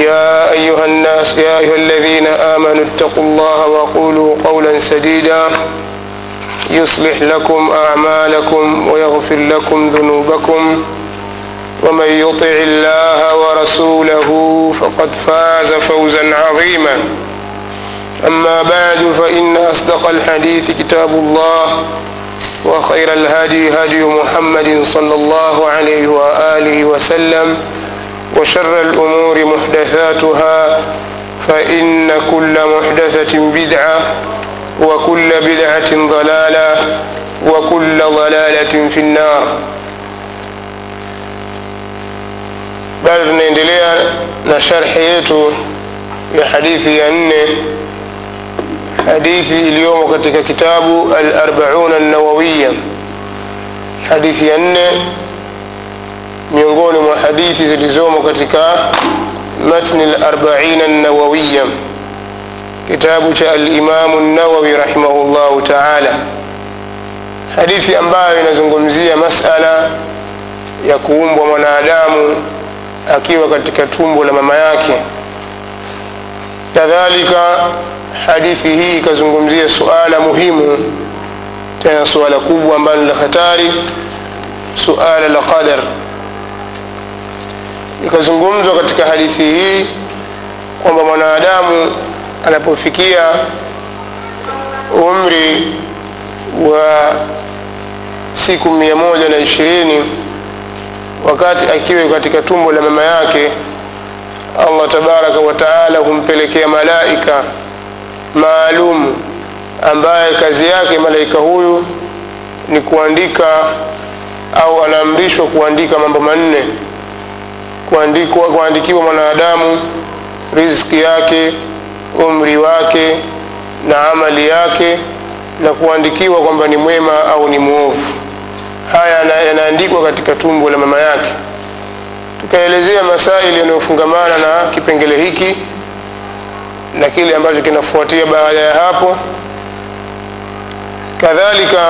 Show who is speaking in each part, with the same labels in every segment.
Speaker 1: يا أيها الناس يا أيها الذين آمنوا اتقوا الله وقولوا قولا سديدا. يصلح لكم أعمالكم ويغفر لكم ذنوبكم. ومن يطع الله ورسوله فقد فاز فوزا عظيما. أما بعد فإن أصدق الحديث كتاب الله وخير الهدي هدي محمد صلى الله عليه وآله وسلم. وشر الأمور محدثاتها فإن كل محدثة بدعة وكل بدعة ضلالة وكل ضلالة في النار. بعد أن ندلي نشر حياته في حديثي أن حديثي اليوم كتك كتاب الأربعون النووية حديثي أن miongoni mwa hadithi zilizomo katika matni al-arba'in an-nawawiya kitabu cha al-imam an-nawawi rahimahullahu ta'ala. Hadithi ambayo inazungumzia masala ya kuumbwa mwanadamu akiwa katika tumbo la mama yake. Kadhalika hadithi hii ikazungumzia suala muhimu tena suala kubwa ambalo la hatari suala la qadar ikazungumzwa katika hadithi hii kwamba mwanadamu anapofikia umri wa siku mia moja na ishirini wakati akiwa katika tumbo la mama yake allah tabaraka wataala humpelekea malaika maalum ambaye kazi yake malaika huyu ni kuandika au anaamrishwa kuandika mambo manne kuandikiwa mwanadamu riziki yake umri wake na amali yake na kuandikiwa kwamba ni mwema au ni mwovu. Haya yanaandikwa katika tumbo la mama yake. Tukaelezea masaili yanayofungamana na kipengele hiki na kile ambacho kinafuatia baada ya hapo. Kadhalika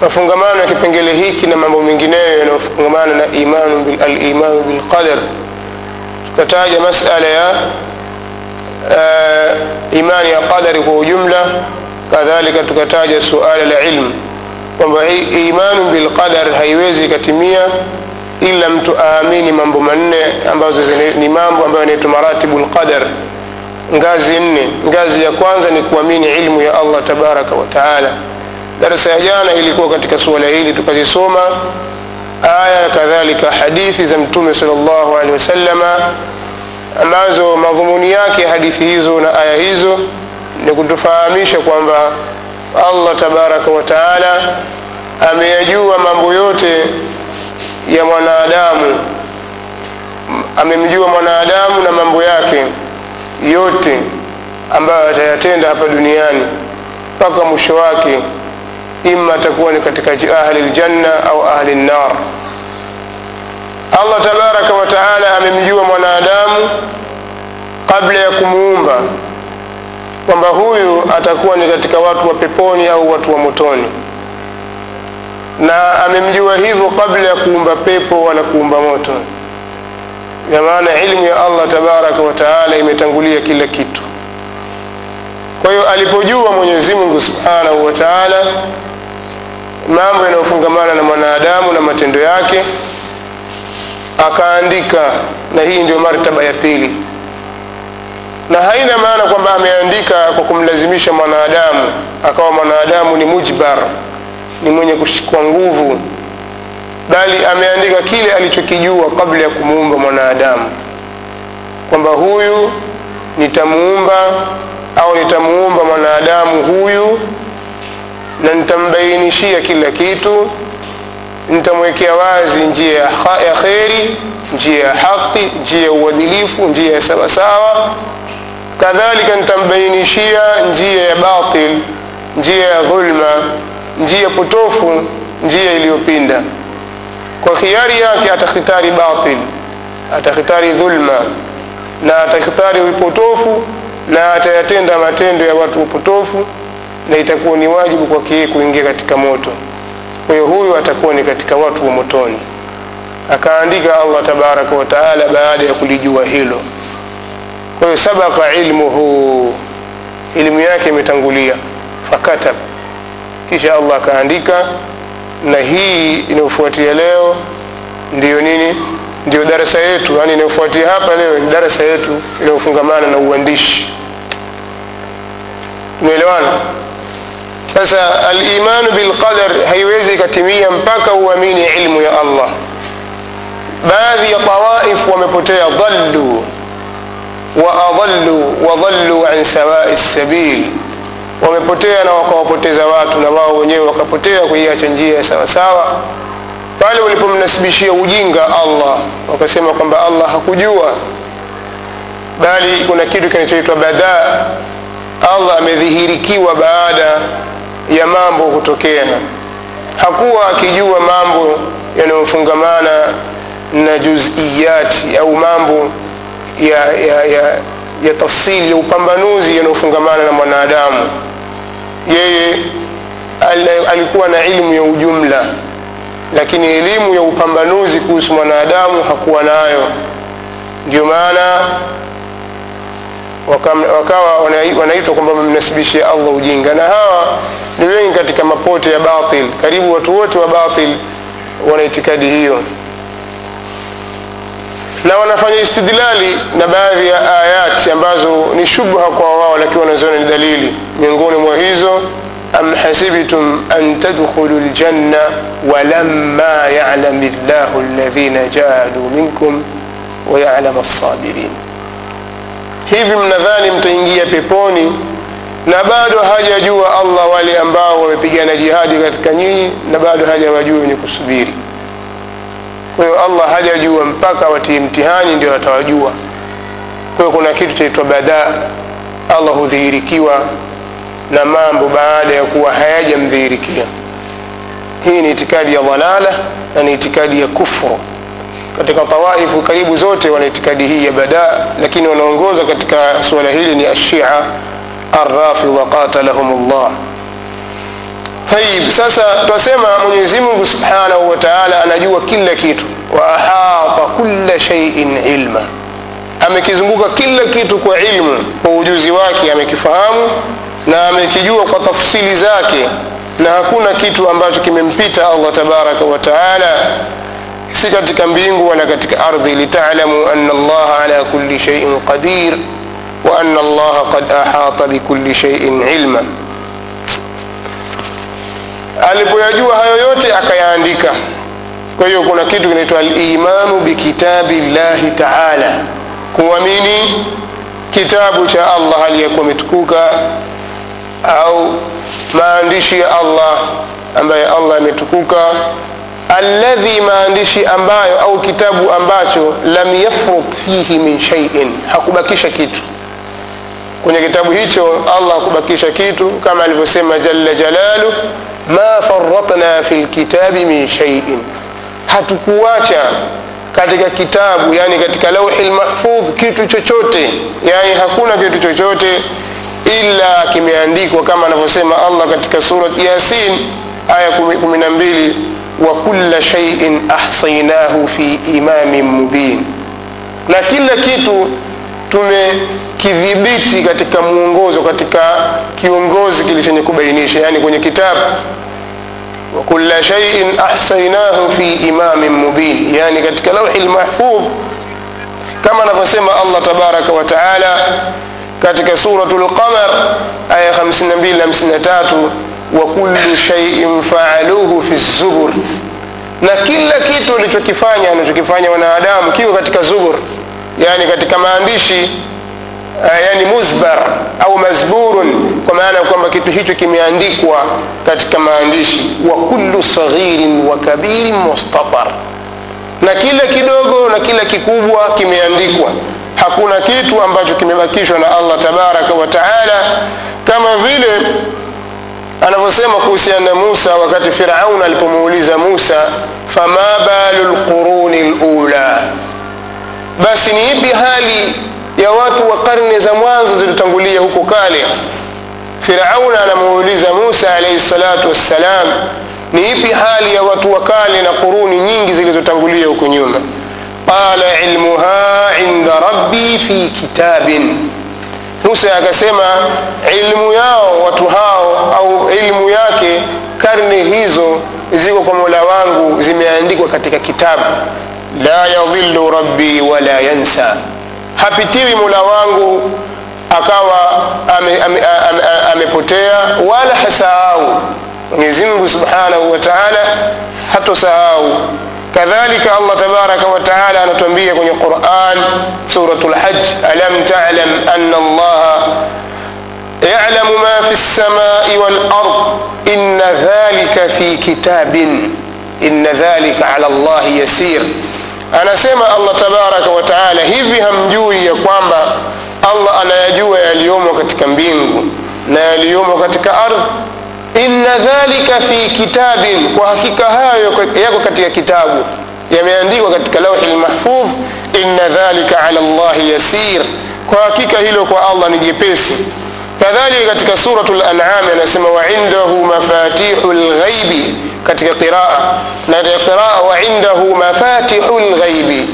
Speaker 1: mafungamano ya kipengele hiki na mambo mengineyo yanayofungamana na imanu bil, bilqadar tukataja masala ya uh, imani ya qadari kwa ujumla kadhalika tukataja suala la ilmu kwamba imanu bilqadar haiwezi ikatimia ila mtu aamini mambo manne ambazo ni mambo ambayo yanaitwa maratibu lqadar ngazi nne. Ngazi ya kwanza ni kuamini ilmu ya allah tabaraka wa taala darasa ya jana ilikuwa katika suala hili tukazisoma aya kadhalika hadithi za mtume salllahu alehi wasallama ambazo madhumuni yake hadithi hizo na aya hizo ni kutufahamisha kwamba allah tabaraka wa taala ameyajua mambo yote ya mwanadamu amemjua mwanadamu na mambo yake yote ambayo atayatenda hapa duniani mpaka mwisho wake ima atakuwa ni katika ahli ljanna au ahli lnar allah tabaraka wa taala amemjua mwanadamu kabla ya kumuumba kwamba huyu atakuwa ni katika watu wa peponi au watu wa motoni. Na amemjua hivyo kabla ya kuumba pepo wala kuumba moto. Ina maana ilmu ya allah tabaraka wataala imetangulia kila kitu. Kwa hiyo alipojua mwenyezi mungu subhanahu wa taala mambo yanayofungamana na mwanadamu na matendo yake. Akaandika na hii ndio martaba ya pili. Na haina maana kwamba ameandika kwa kumlazimisha mwanadamu akawa mwanadamu ni mujbar ni mwenye kushikwa nguvu bali ameandika kile alichokijua kabla ya kumuumba mwanadamu kwamba huyu nitamuumba au nitamuumba mwanadamu huyu na nitambainishia kila kitu nitamwekea wazi njia ya kheri njia ya haki njia ya uadilifu njia ya sawasawa. Kadhalika nitambainishia njia ya batil njia ya dhulma njia potofu njia iliyopinda. Kwa khiari yake atakhitari batil atakhitari dhulma na atakhitari upotofu na atayatenda matendo ya watu upotofu na itakuwa ni wajibu kwake yeye kuingia katika moto. Kwa hiyo huyu atakuwa ni katika watu wa motoni. Akaandika allah tabaraka wataala baada ya kulijua hilo. Kwa hiyo sabaka ilmuhu elimu yake imetangulia. Fakatab. Kisha allah akaandika na hii inayofuatia leo ndiyo nini? Ndio darasa yetu. Yani inayofuatia hapa leo ni darasa yetu inayofungamana na uandishi. Tumeelewana sasa alimanu bilqadar haiwezi ikatimia mpaka uamini ilmu ya allah. Baadhi ya tawaif wamepotea dhallu waadhallu wadhallu an sawai sabil wamepotea na wakawapoteza watu na wao wenyewe wakapotea kuiacha njia ya sawasawa. Pale walipomnasibishia ujinga allah wakasema kwamba allah hakujua. Bali kuna kitu kinachoitwa badaa. Allah amedhihirikiwa baada ya mambo kutokea. Hakuwa akijua mambo yanayofungamana na juziyati au mambo ya, ya, ya, ya tafsili ya upambanuzi yanayofungamana na mwanadamu. Yeye alikuwa na ilmu ya ujumla lakini elimu ya upambanuzi kuhusu mwanadamu hakuwa nayo. Ndio maana wakawa wanaitwa kwamba wamemnasibishia allah ujinga na hawa ni wengi katika mapote ya batil karibu watu wote wa batil wana itikadi hiyo na wanafanya istidlali na baadhi ya ayati ambazo ni shubha kwa wao lakini wanaziona ni dalili miongoni mwa hizo am hasibtum an tadkhulu ljanna walamma yalami llahu alladhina jahadu minkum wayalam alsabirin hivi mnadhani mtaingia peponi na bado hajajua allah wale ambao wamepigana jihadi katika nyinyi na bado hajawajua wenye kusubiri. Kwa hiyo allah hajajua mpaka watie mtihani ndio watawajua kwa hiyo kuna kitu chaitwa badaa allah hudhihirikiwa na mambo baada ya kuwa hayajamdhihirikia. Hii ni itikadi ya dhalala na ni itikadi ya kufru katika tawaifu karibu zote wana itikadi hii ya badaa lakini wanaongoza katika suala hili ni ashia arrafidha qatalahum llah tayib sasa twasema mwenyezi mungu subhanahu wa taala anajua kila kitu. Wa ahata kula shaiin ilma. Amekizunguka kila kitu kwa ilmu kwa ujuzi wake amekifahamu na amekijua kwa tafsili zake na hakuna kitu ambacho kimempita allah tabaraka wa taala si katika mbingu wala katika ardhi litalamu an allaha ala kuli shaiin qadir wa ana allaha qad ahata bikuli shaiin ilma. Alipoyajua hayo yote akayaandika. Kwa hiyo kuna kitu kinaitwa alimanu bikitabi llahi taala kuamini kitabu cha allah aliyekuwa ametukuka au maandishi ya allah ambaye allah ametukuka alladhi maandishi ambayo au kitabu ambacho lam yafrut fihi min shaiin hakubakisha kitu. Kwenye kitabu hicho allah hakubakisha kitu kama alivyosema jalla jalaluh ma faratna fi lkitabi min shaiin hatukuacha katika kitabu yani katika lauhi lmahfudh kitu chochote. Yani hakuna kitu chochote ila kimeandikwa kama anavyosema allah katika surat yasin aya 12 wa wakula shaiin ahsainahu fi imamin mubin, na kila kitu tumekidhibiti katika mwongozo, katika kiongozi kilichonye kubainisha, yani kwenye kitabu. Wakula shaiin ahsainahu fi imamin mubin, yani katika lauhi lmahfudh, kama anavyosema Allah tabaraka wa taala katika Suratul Qamar aya 52 na 53 wa kullu faaluhu fi zubur. Na kila kitu walichokifanya anachokifanya wanadamu kiwe katika zubur yani katika maandishi uh, yani muzbar au mazburun kwa maana ya kwamba kitu hicho kimeandikwa katika maandishi. Wa kullu saghirin wa kabirin mustatar. Na kila kidogo na kila kikubwa kimeandikwa. Hakuna kitu ambacho kimebakishwa na allah tabaraka wa taala kama vile anavyosema kuhusiana na musa wakati firaun alipomuuliza musa fama balu lquruni lula? Basi ni ipi hali ya watu wa karne za mwanzo zilizotangulia huko kale? Firaun anamuuliza musa alaihi salatu wassalam ni ipi hali ya watu wa kale na quruni nyingi zilizotangulia huko nyuma? Qala ilmuha inda rabbi fi kitabin musa akasema ilmu yao watu hao au ilmu yake karne hizo ziko kwa mola wangu zimeandikwa katika kitabu. La yadhillu rabbi wala yansa. Hapitiwi mola wangu akawa amepotea ame, ame, ame, wala hasahau. Mwenyezi mungu subhanahu wa taala hatosahau كذلك الله تبارك وتعالى نتنبيه في القرآن سورة الحج. ألم تعلم أن الله يعلم ما في السماء والأرض؟ إن ذلك في كتاب. إن ذلك على الله يسير. أنا سيما الله تبارك وتعالى هذي هم جوي يقوامب الله أنا يجوي اليوم وكتك مبينه na yaliyomo katika ardhi inna dhalika fi kitabin kwa hakika hayo yako katika kitabu. Yameandikwa katika lauhi lmahfudh inna dhalika ala llahi yasir. Kwa hakika hilo kwa allah ni jepesi. Kadhalika katika suratu lanam anasema waindahu mafatihu lghaibi katika qiraa. Na katika qiraa waindahu mafatihu lghaibi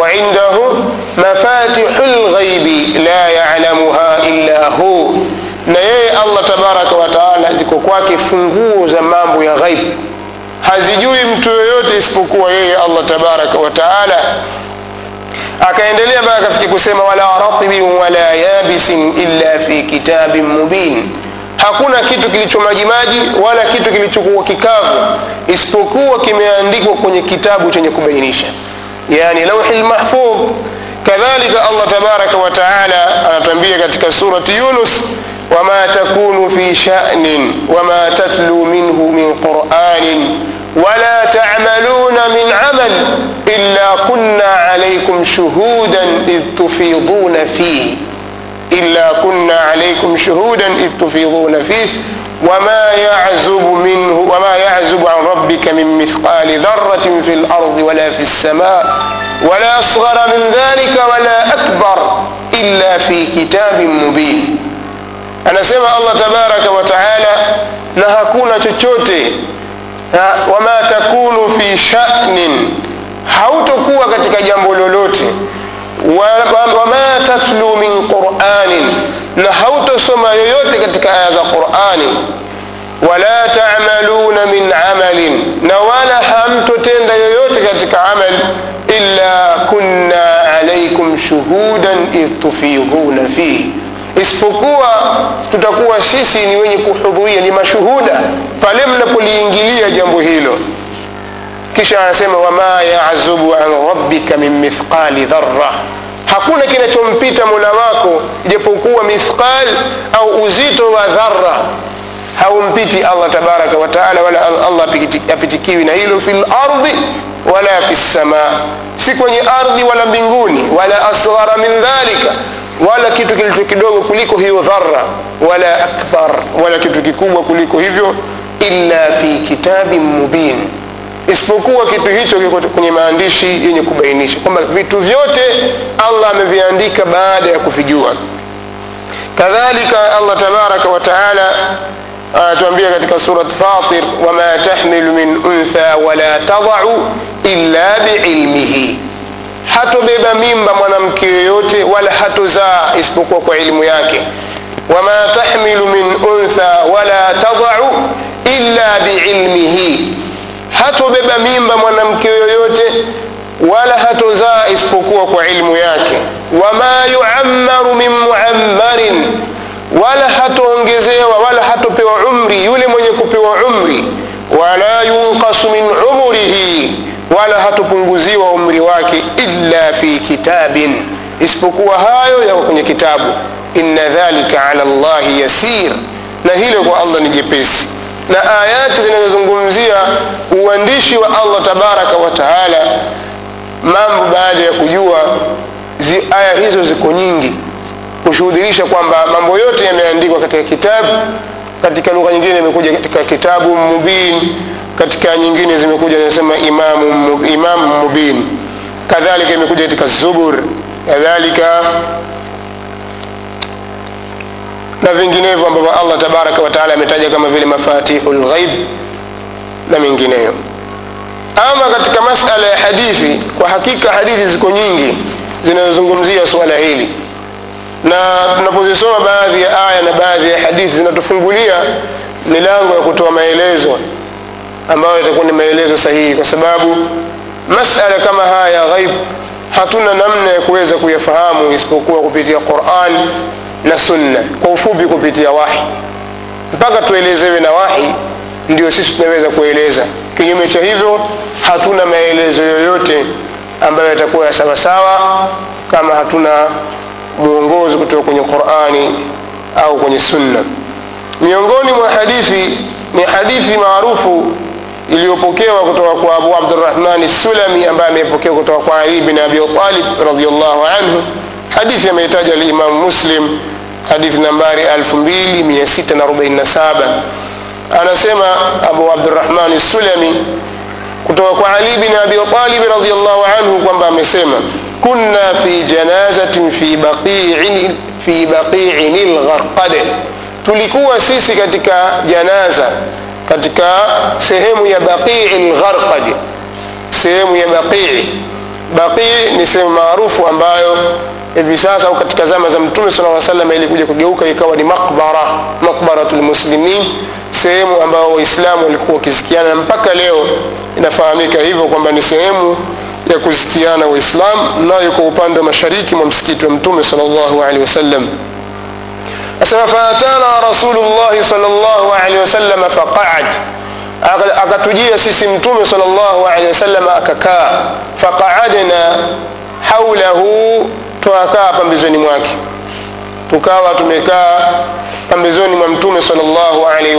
Speaker 1: waindahu mafatihu lghaibi la yalamuha illa hu na yeye allah tabaraka wataala ziko kwake funguo za mambo ya ghaibu hazijui mtu yoyote isipokuwa yeye allah tabaraka wataala akaendelea mpaka kafiki kusema wala ratibin wala yabisin illa fi kitabin mubin. Hakuna kitu kilicho majimaji wala kitu kilichokuwa kikavu isipokuwa kimeandikwa kwenye kitabu chenye kubainisha. Yani lauhi lmahfudh kadhalika allah tabaraka wataala anatuambia katika surati yunus وما تكون في شأن وما تتلو منه من قرآن ولا تعملون من عمل إلا كنا عليكم شهودا إذ تفيضون فيه. إلا كنا عليكم شهودا إذ تفيضون فيه. وما يعزب منه وما يعزب عن ربك من مثقال ذرة في الأرض ولا في السماء ولا أصغر من ذلك ولا أكبر إلا في كتاب مبين. Anasema allah tabaraka wa taala na hakuna chochote wama takunu fi shanin hautokuwa katika jambo lolote. Wama tatlu min quranin na hautosoma yoyote katika aya za qurani. Wala tamaluna min amalin na wala hamtotenda yoyote katika amal illa kunna alaikum shuhudan idh tufidhuna fihi isipokuwa tutakuwa sisi ni wenye kuhudhuria ni mashuhuda pale mnapoliingilia jambo hilo. Kisha anasema wama yazubu an rabbika min mithqali dharra. Hakuna kinachompita mola wako ijapokuwa mithqal au uzito wa dharra. Haumpiti allah tabaraka wataala wala allah apitikiwi na hilo fi lardi wala fi lsamaa si kwenye ardhi wala mbinguni wala asghara min dhalika wala kitu kilicho kidogo kuliko hiyo dhara wala akbar wala kitu kikubwa kuliko hivyo illa fi kitabin mubin. Isipokuwa kitu hicho kiko kwenye maandishi yenye kubainisha kwamba vitu vyote allah ameviandika baada ya kuvijua. Kadhalika allah tabaraka wa taala anatuambia katika surat fatir wama tahmilu min untha wala tadau illa biilmihi hatobeba mimba mwanamke yoyote wala hatozaa isipokuwa kwa elimu yake. Wama tahmilu min untha wala tadau illa biilmihi. Hatobeba mimba mwanamke yoyote wala hatozaa isipokuwa kwa ilmu yake. Wama yuammaru min muammarin. Wala hatoongezewa wala hatopewa umri yule mwenye kupewa umri. Wala yunqasu min umurihi wala hatopunguziwa umri wake illa fi kitabin isipokuwa hayo yako kwenye kitabu. Inna dhalika ala llahi yasir na hilo kwa allah ni jepesi. Na ayati zinazozungumzia uandishi wa allah tabaraka wa taala mambo baada ya kujua zi, aya hizo ziko nyingi kushuhudirisha kwamba mambo yote yameandikwa katika kitabu. Katika lugha nyingine imekuja katika kitabu mubin katika nyingine zimekuja zinasema imamu, imamu mubin kadhalika imekuja katika zubur kadhalika na vinginevyo ambavyo allah tabaraka wataala ametaja kama vile mafatihu lghaib na mengineyo. Ama katika masala ya hadithi kwa hakika hadithi ziko nyingi zinazozungumzia suala hili. Na tunapozisoma baadhi ya aya na baadhi ya hadithi zinatufungulia milango ya kutoa maelezo ambayo itakuwa ni maelezo sahihi kwa sababu masala kama haya ya ghaib hatuna namna ya kuweza kuyafahamu isipokuwa kupitia quran na sunna kwa ufupi kupitia wahi. Mpaka tuelezewe na wahi ndio sisi tunaweza kueleza. Kinyume cha hivyo hatuna maelezo yoyote ambayo yatakuwa ya sawasawa kama hatuna mwongozo kutoka kwenye qurani au kwenye sunna. Miongoni mwa hadithi ni hadithi maarufu iliyopokewa kutoka kwa abu abdurahmani sulami ambaye amepokea kutoka kwa ali bin abi talib radiallahu anhu. Hadithi ameitaja limamu muslim hadithi nambari 2647 anasema abu abdurahmani sulami kutoka kwa ali bin abi talib radiallahu anhu kwamba amesema kunna fi janazatin fi baqiin fi tulikuwa sisi katika janaza katika sehemu ya baqii lgharqadi sehemu ya baqii. Baqii ni sehemu maarufu ambayo hivi sasa au katika zama za mtume sala salam ilikuja kugeuka ikawa ni makbara maqbaratu lmuslimin sehemu ambayo waislamu walikuwa wakizikiana na mpaka leo. Inafahamika hivyo kwamba ni sehemu ya kuzikiana waislamu nayo kwa upande wa mashariki mwa msikiti wa mtume sal llahu alehi wasallam asema faatana rasulullahi sal alehi wasallam faqaad akatujia sisi mtume sal alehi wasallam akakaa faqaadna haulahu twakaa pambizoni mwake. Tukawa tumekaa pambizoni mwa mtume sal llahu alaihi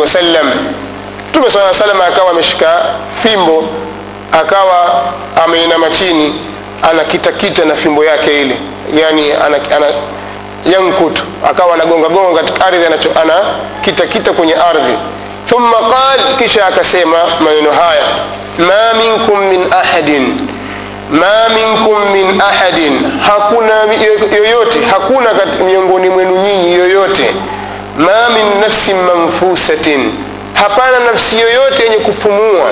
Speaker 1: mtume saa akawa ameshika fimbo akawa ameinama chini anakitakita na fimbo yake ile. Yani ana, ana yankut akawa anagongagonga katika ardhi anakitakita kwenye ardhi. Thumma qal kisha akasema maneno haya ma minkum min ahadin ma minkum min ahadin. Hakuna yoyote hakuna miongoni mwenu nyinyi yoyote. Ma min nafsin manfusatin. Hapana nafsi yoyote yenye kupumua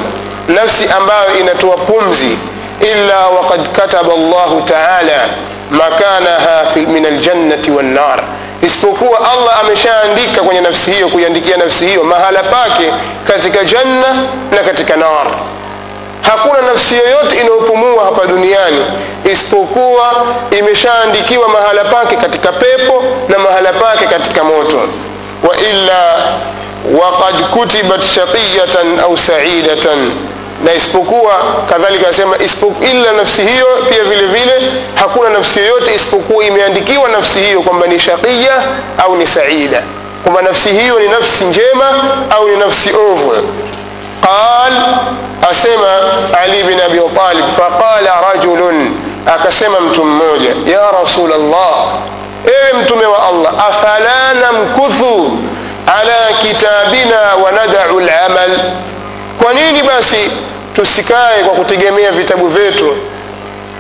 Speaker 1: nafsi ambayo inatoa pumzi. Illa waqad kataba llahu taala makanaha min aljannati wannar isipokuwa allah ameshaandika kwenye nafsi hiyo kuiandikia nafsi hiyo mahala pake katika janna na katika nar. Hakuna nafsi yoyote inayopumua hapa duniani isipokuwa imeshaandikiwa mahala pake katika pepo na mahala pake katika moto. Wa illa waqad kutibat shaqiyatan au saidatan na isipokuwa kadhalika anasema illa nafsi hiyo pia vile vile hakuna nafsi yoyote isipokuwa imeandikiwa nafsi hiyo kwamba ni shaqiya au ni saida. Kwamba nafsi hiyo ni nafsi njema au ni nafsi ovu. Qal asema ali bin abi talib faqala rajulun akasema mtu mmoja ya rasul allah ewe mtume wa allah afala namkuthu ala kitabina wa nadau lamal kwa nini basi tusikae kwa kutegemea vitabu vyetu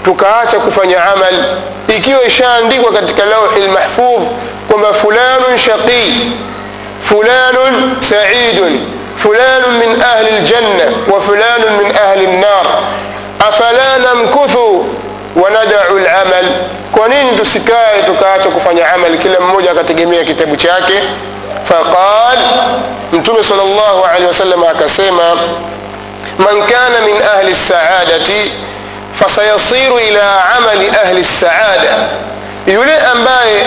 Speaker 1: tukaacha kufanya amal ikiwa ishaandikwa katika lauhi lmahfudh kwamba fulanun shaqii fulanun saidun fulanun min ahli ljanna wa fulanun min ahli lnar afala namkuthu wanadau lamal kwa nini tusikae tukaacha kufanya amali kila mmoja akategemea kitabu chake faqal mtume sal llahu alehi wasallam akasema man kana min ahli lsaadati fasayasiru ila amali ahli saada yule ambaye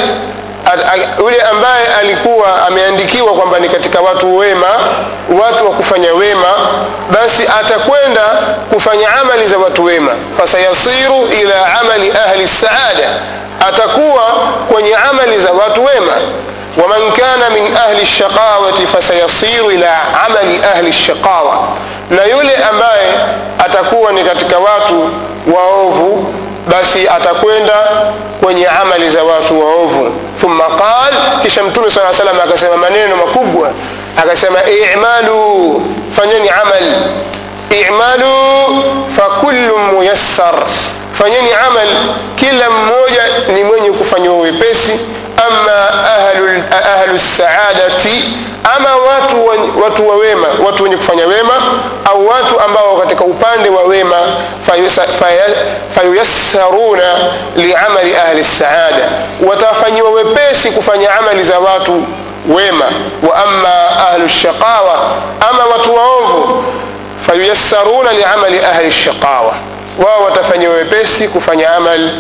Speaker 1: yule ambaye alikuwa ameandikiwa kwamba ni katika watu wema watu wa kufanya wema basi atakwenda kufanya amali za watu wema. Fasayasiru ila amali ahli saada atakuwa kwenye amali za watu wema waman kana min ahli lshaqawati fasayasiru ila amali ahli lshaqawa na yule ambaye atakuwa ni katika watu waovu basi atakwenda kwenye amali za watu waovu. Thumma qal kisha mtume saa salam akasema maneno makubwa. Akasema imalu fanyeni amal. Imalu fakullu muyassar. Fanyeni amal kila mmoja ni mwenye kufanyiwa wepesi أما أهل أهل السعادة أما واتو واتو ويما واتو ونكفن ويما أو واتو أما وغتك أوبان ويما فييسرون لعمل أهل السعادة وتفني ويبيسي كفني عمل زوات ويما وأما أهل الشقاوة أما واتو وغو فييسرون لعمل أهل الشقاوة وتفني ويبيسي كفني عمل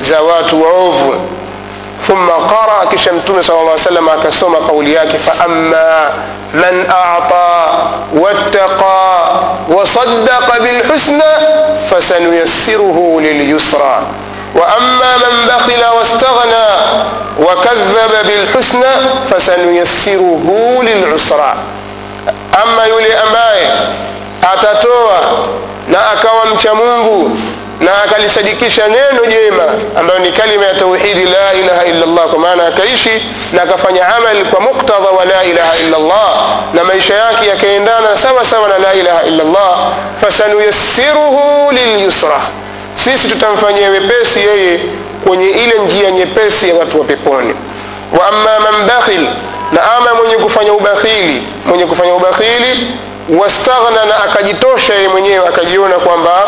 Speaker 1: زوات وغو ثم قرأ كشمتون صلى الله عليه وسلم كسوم قولياك فأما من أعطى واتقى وصدق بالحسنى فسنيسره لليسرى. وأما من بخل واستغنى وكذب بالحسنى فسنيسره للعسرى. أما يولي أمائه أتتوى na akawa mcha na akalisadikisha neno jema ambayo ni kalima ya tauhidi la ilaha illallah kwa maana akaishi na akafanya amali kwa muktadha wa la ilaha illallah na maisha yake yakaendana sawa sawa na la ilaha illallah fasanuyassiruhu lilyusra. Sisi tutamfanyia wepesi yeye kwenye ile njia nyepesi ya watu wa peponi. Wa amma man bakhil na ama mwenye kufanya ubakhili mwenye kufanya ubakhili wastaghna na akajitosha yeye mwenyewe akajiona kwamba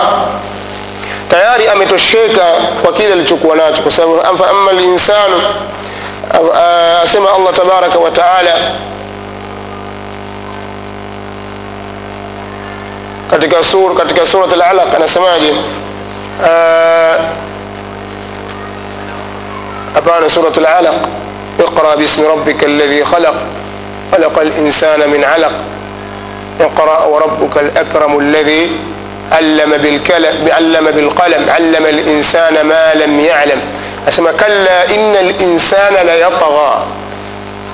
Speaker 1: tayari ametosheka kwa kile alichokuwa nacho kwa sababu amma linsanu asema allah tabaraka wa taala katika sur katika surat al-alaq anasemaje hapana surat al-alaq اقرا باسم ربك الذي خلق خلق الانسان من علق اقرا وربك الاكرم الذي علم بالكلم علم بالقلم علم الإنسان ما لم يعلم. أسمع كلا إن الإنسان ليطغى.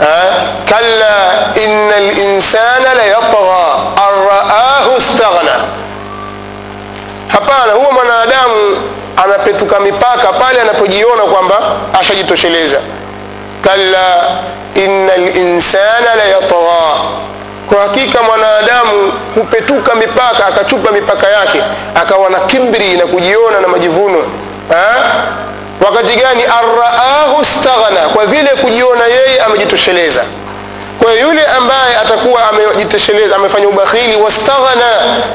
Speaker 1: ها كلا إن الإنسان ليطغى. أن رآه استغنى. هبانا هو من آدم anapetuka mipaka pale anapojiona kwamba ashajitosheleza. كلا ان الانسان ليطغى kwa hakika mwanadamu hupetuka mipaka akachupa mipaka yake akawa na kibri na kujiona na majivuno. Wakati gani? Arraahu staghna kwa vile kujiona yeye amejitosheleza. Kwa yule ambaye atakuwa amejitosheleza amefanya ubakhili wastaghna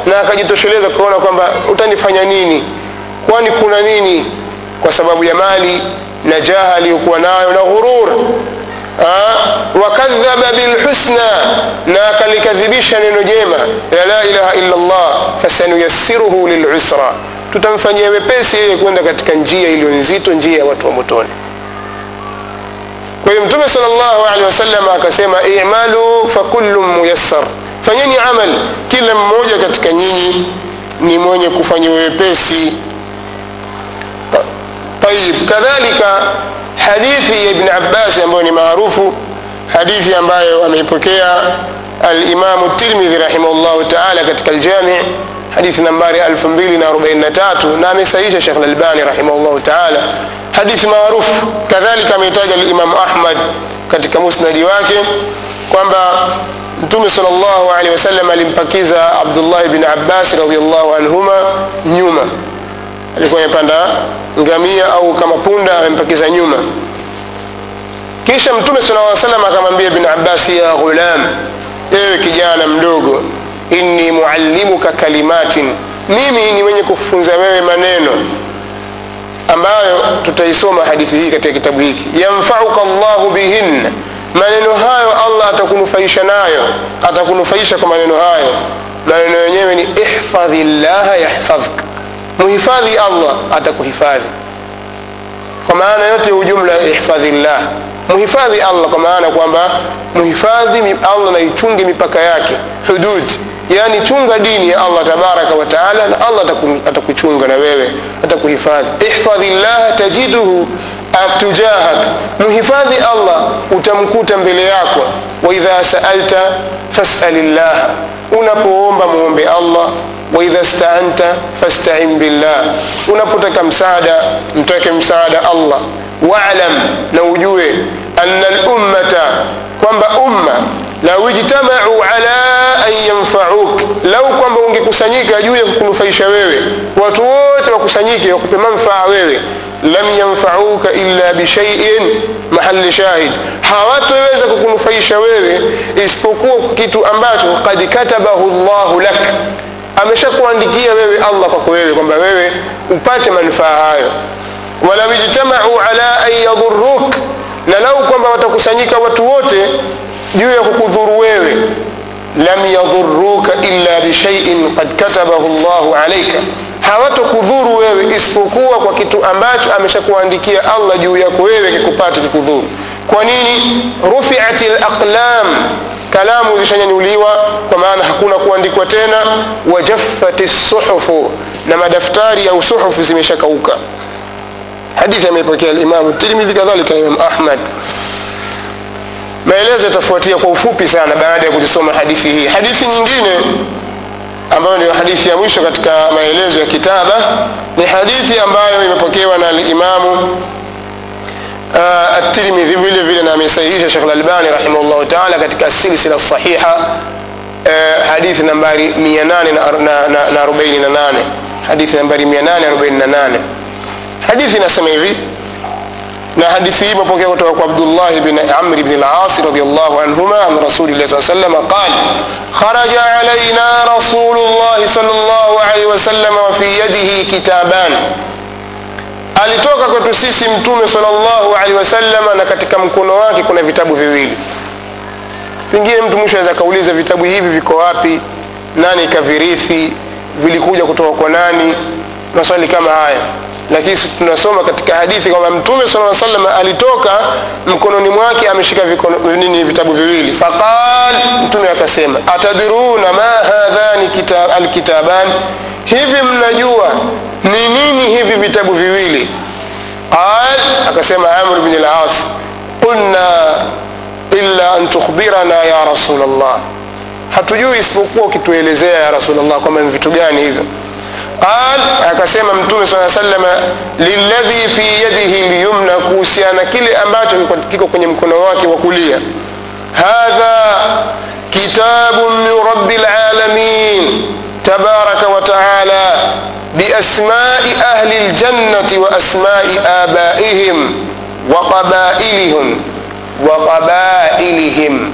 Speaker 1: na akajitosheleza kuona kwamba utanifanya nini? Kwani kuna nini? Kwa sababu ya mali na jaha aliyokuwa nayo na ghurur wakadhaba bilhusna na akalikadhibisha neno jema. Ya la ilaha illa llah fasanuyasiruhu lilusra. Tutamfanyia wepesi yeye kwenda katika njia iliyo nzito njia ya watu wa motoni. Kwa hiyo mtume salllahu alehi wasallam akasema imalu fakullu muyassar. Fanyeni amal kila mmoja katika nyinyi ni mwenye kufanyiwa wepesi. Tayib kadhalika hadithi ya ibn abbas ambayo ni maarufu hadithi ambayo ameipokea alimamu tirmidhi rahimahullahu taala katika aljami hadithi nambari 243 na amesaisha shekh lalbani rahimahullahu taala. Hadithi maarufu kadhalika ameitaja limamu ahmad katika musnadi wake kwamba mtume sal llahu alehi wasallam alimpakiza abdullah bni abbas radiallahu anhuma nyuma alikuwa amepanda ngamia au kama punda amempakiza nyuma. Kisha mtume sala aa salam akamwambia bin abbas ya ghulam ewe kijana mdogo inni muallimuka kalimatin mimi ni mwenye kufunza wewe maneno ambayo tutaisoma hadithi hii katika kitabu hiki. Yamfauka llahu bihinna maneno hayo allah atakunufaisha nayo atakunufaisha kwa maneno hayo. Maneno yenyewe ni ihfadhi llaha yahfadhka muhifadhi allah atakuhifadhi. Kwa maana yote ujumla ihfadhillah. Muhifadhi allah kwa maana kwamba muhifadhi allah na ichunge mipaka yake hudud. Yani chunga dini ya allah tabaraka wa na allah atakuchunga na wewe atakuhifadhi. Ihfadhillah tajiduhu tujahak muhifadhi allah utamkuta mbele yako. Waidha saalta fasalillah. Unapoomba muombe allah waidha staanta fastain billah. Unapotaka msaada mtake msaada allah. Walam na ujue anna lummata kwamba umma lau ijtamau ala an yanfauk. Lau kwamba ungekusanyika juu ya kukunufaisha wewe watu wote wakusanyike wakupe manfaa wewe. Lam yanfauka illa bishaiin mahali shahid. Hawatoweza kukunufaisha wewe isipokuwa kitu ambacho kad katabahu llahu lak ameshakuandikia wewe allah kwako wewe kwamba wewe upate manufaa hayo. Walau ijtamau ala an yadhuruk na lau kwamba watakusanyika watu wote juu ya kukudhuru wewe. Lam yadhuruka illa bishaiin qad katabahu llahu alaika hawatokudhuru wewe isipokuwa kwa kitu ambacho ameshakuandikia allah juu yako wewe kikupata kikudhuru. Kwa nini? Rufiat laqlam kalamu zishanyanyuliwa kwa maana hakuna kuandikwa tena. Wajaffat suhufu na madaftari au suhufu zimeshakauka. Hadithi ameipokea limamu tirmidhi kadhalika imam ahmad. Maelezo yatafuatia kwa ufupi sana baada ya kuzisoma hadithi hii. Hadithi nyingine ambayo ndio hadithi ya mwisho katika maelezo ya kitaba ni hadithi ambayo imepokewa na limamu uh, at-tirmidhi vile vile na amesahihisha shekh lalbani rahimahullahu taala katika silsila sahiha uh, hadithi nambari 848 hadithi nambari 848 hadithi inasema hivi na hadithi hii imepokewa kutoka kwa Abdullah bin Amr bin al-As radiyallahu anhuma an Rasulillah sallallahu alayhi wasallam qala kharaja alayna Rasulullah sallallahu alayhi wasallam wa fi yadihi kitaban alitoka kwetu sisi mtume sallallahu alaihi wasallam na katika mkono wake kuna vitabu viwili. Pengine mtu mwisho aweza kauliza vitabu hivi viko wapi? Nani kavirithi? Vilikuja kutoka kwa nani? Maswali kama haya lakini tunasoma katika hadithi kwamba mtume sala salam alitoka mkononi mwake ameshika nini vitabu viwili. Faqal mtume akasema atadhiruna ma hadhani alkitabani alkitaban? Hivi mnajua ni nini hivi vitabu viwili? Qal akasema amr bn al-as qulna illa an tukhbirana ya rasul allah hatujui isipokuwa ukituelezea ya rasul allah kwamba ni vitu gani hivyo قال akasema mtume صلى الله عليه وسلم للذي في يده اليمنى كوسيانا kile ambacho kiko kwenye mkono wake wa هذا كتاب من رب العالمين تبارك وتعالى بأسماء أهل الجنة وأسماء آبائهم وقبائلهم وقبائلهم.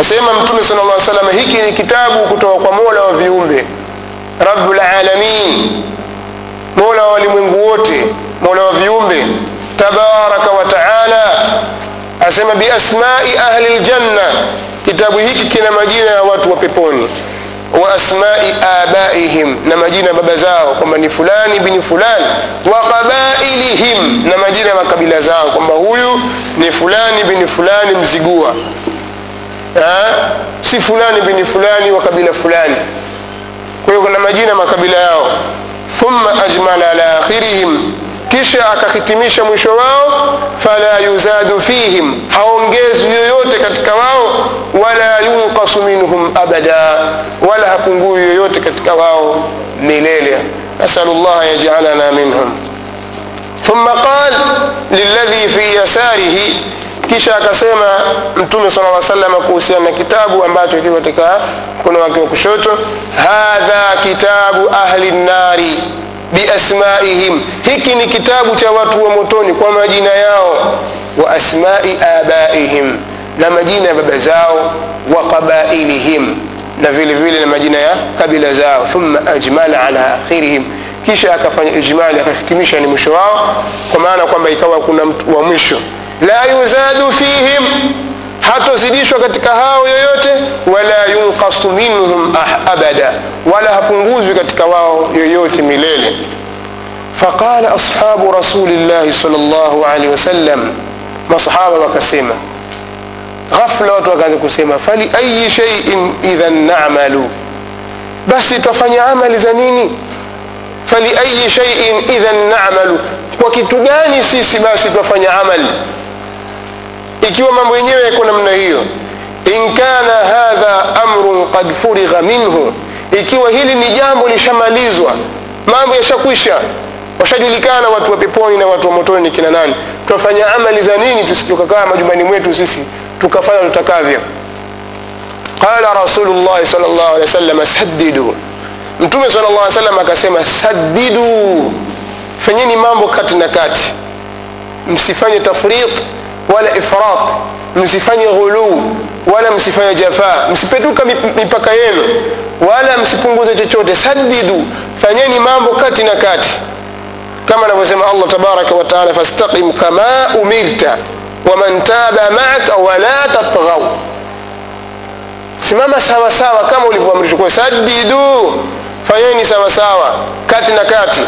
Speaker 1: أسيما متومي صلى الله عليه وسلم هيكي كتاب كتاب قمولة وفيومبه rabbul alamin mola wa walimwengu wote mola wa viumbe tabaraka wa taala asema biasmai ahli ljanna kitabu hiki kina majina ya watu wa peponi. Wa asmai abaihim na majina ya baba zao kwamba ni fulani bini fulani. Wa qabailihim na majina ya makabila zao kwamba huyu ni fulani bini fulani mzigua. Ha? si fulani bini fulani wa kabila fulani kwa hiyo kuna majina makabila yao thumma ajmala ala akhirihim kisha akahitimisha mwisho wao fala yuzadu fihim haongezwi yoyote katika wao wala yunqasu minhum abada wala hapungui yoyote katika wao milele nasalu llah yajalana minhum ثم قال للذي في يساره kisha akasema mtume sala llah salama kuhusiana na kitabu ambacho kiko katika mkono wake wa kushoto hadha kitabu ahli nnari biasmaihim hiki ni kitabu cha watu wa motoni kwa majina yao wa asmai abaihim na majina ya baba zao wa qabailihim na vile vile na majina ya kabila zao thumma ajmala ala akhirihim. Kisha akafanya ijmali akahitimisha ni mwisho wao kwa maana kwamba ikawa kuna mtu wa mwisho la yuzadu fihim hatozidishwa katika hao yoyote wala yunqasu minhum ah- abada wala hapunguzwi katika wao yoyote milele. Faqala ashabu rasulillahi sal llahu alehi wasallam masahaba wakasema ghafla watu wakaanza kusema fali ayi idhan namalu basi twafanya amali za nini? Fali ayi idhan namalu kwa kitu gani sisi basi twafanya amali ikiwa mambo yenyewe yako namna hiyo in kana hadha amrun qad furigha minhu ikiwa hili ni jambo lishamalizwa mambo yashakwisha washajulikana watu wa peponi na watu wa motoni ni kina nani? Twafanya amali za nini tusitukakaa majumbani mwetu sisi tukafanya tutakavyo? Qala rasulullah sal llahu alehi wasallam saddidu. Mtume sal llah salam akasema saddidu fanyeni mambo kati na kati. Msifanye tafrit wala ifrat msifanye ghuluu wala msifanye jafaa msipetuka mip- mipaka yenu wala msipunguze chochote saddidu fanyeni mambo kati na kati. Kama anavyosema allah tabaraka wataala fastaqim kama umirta waman taba maaka wala tatghau simama sawa sawa kama ulivyoamrishwa kwa saddidu fanyeni sawa sawa kati na kati.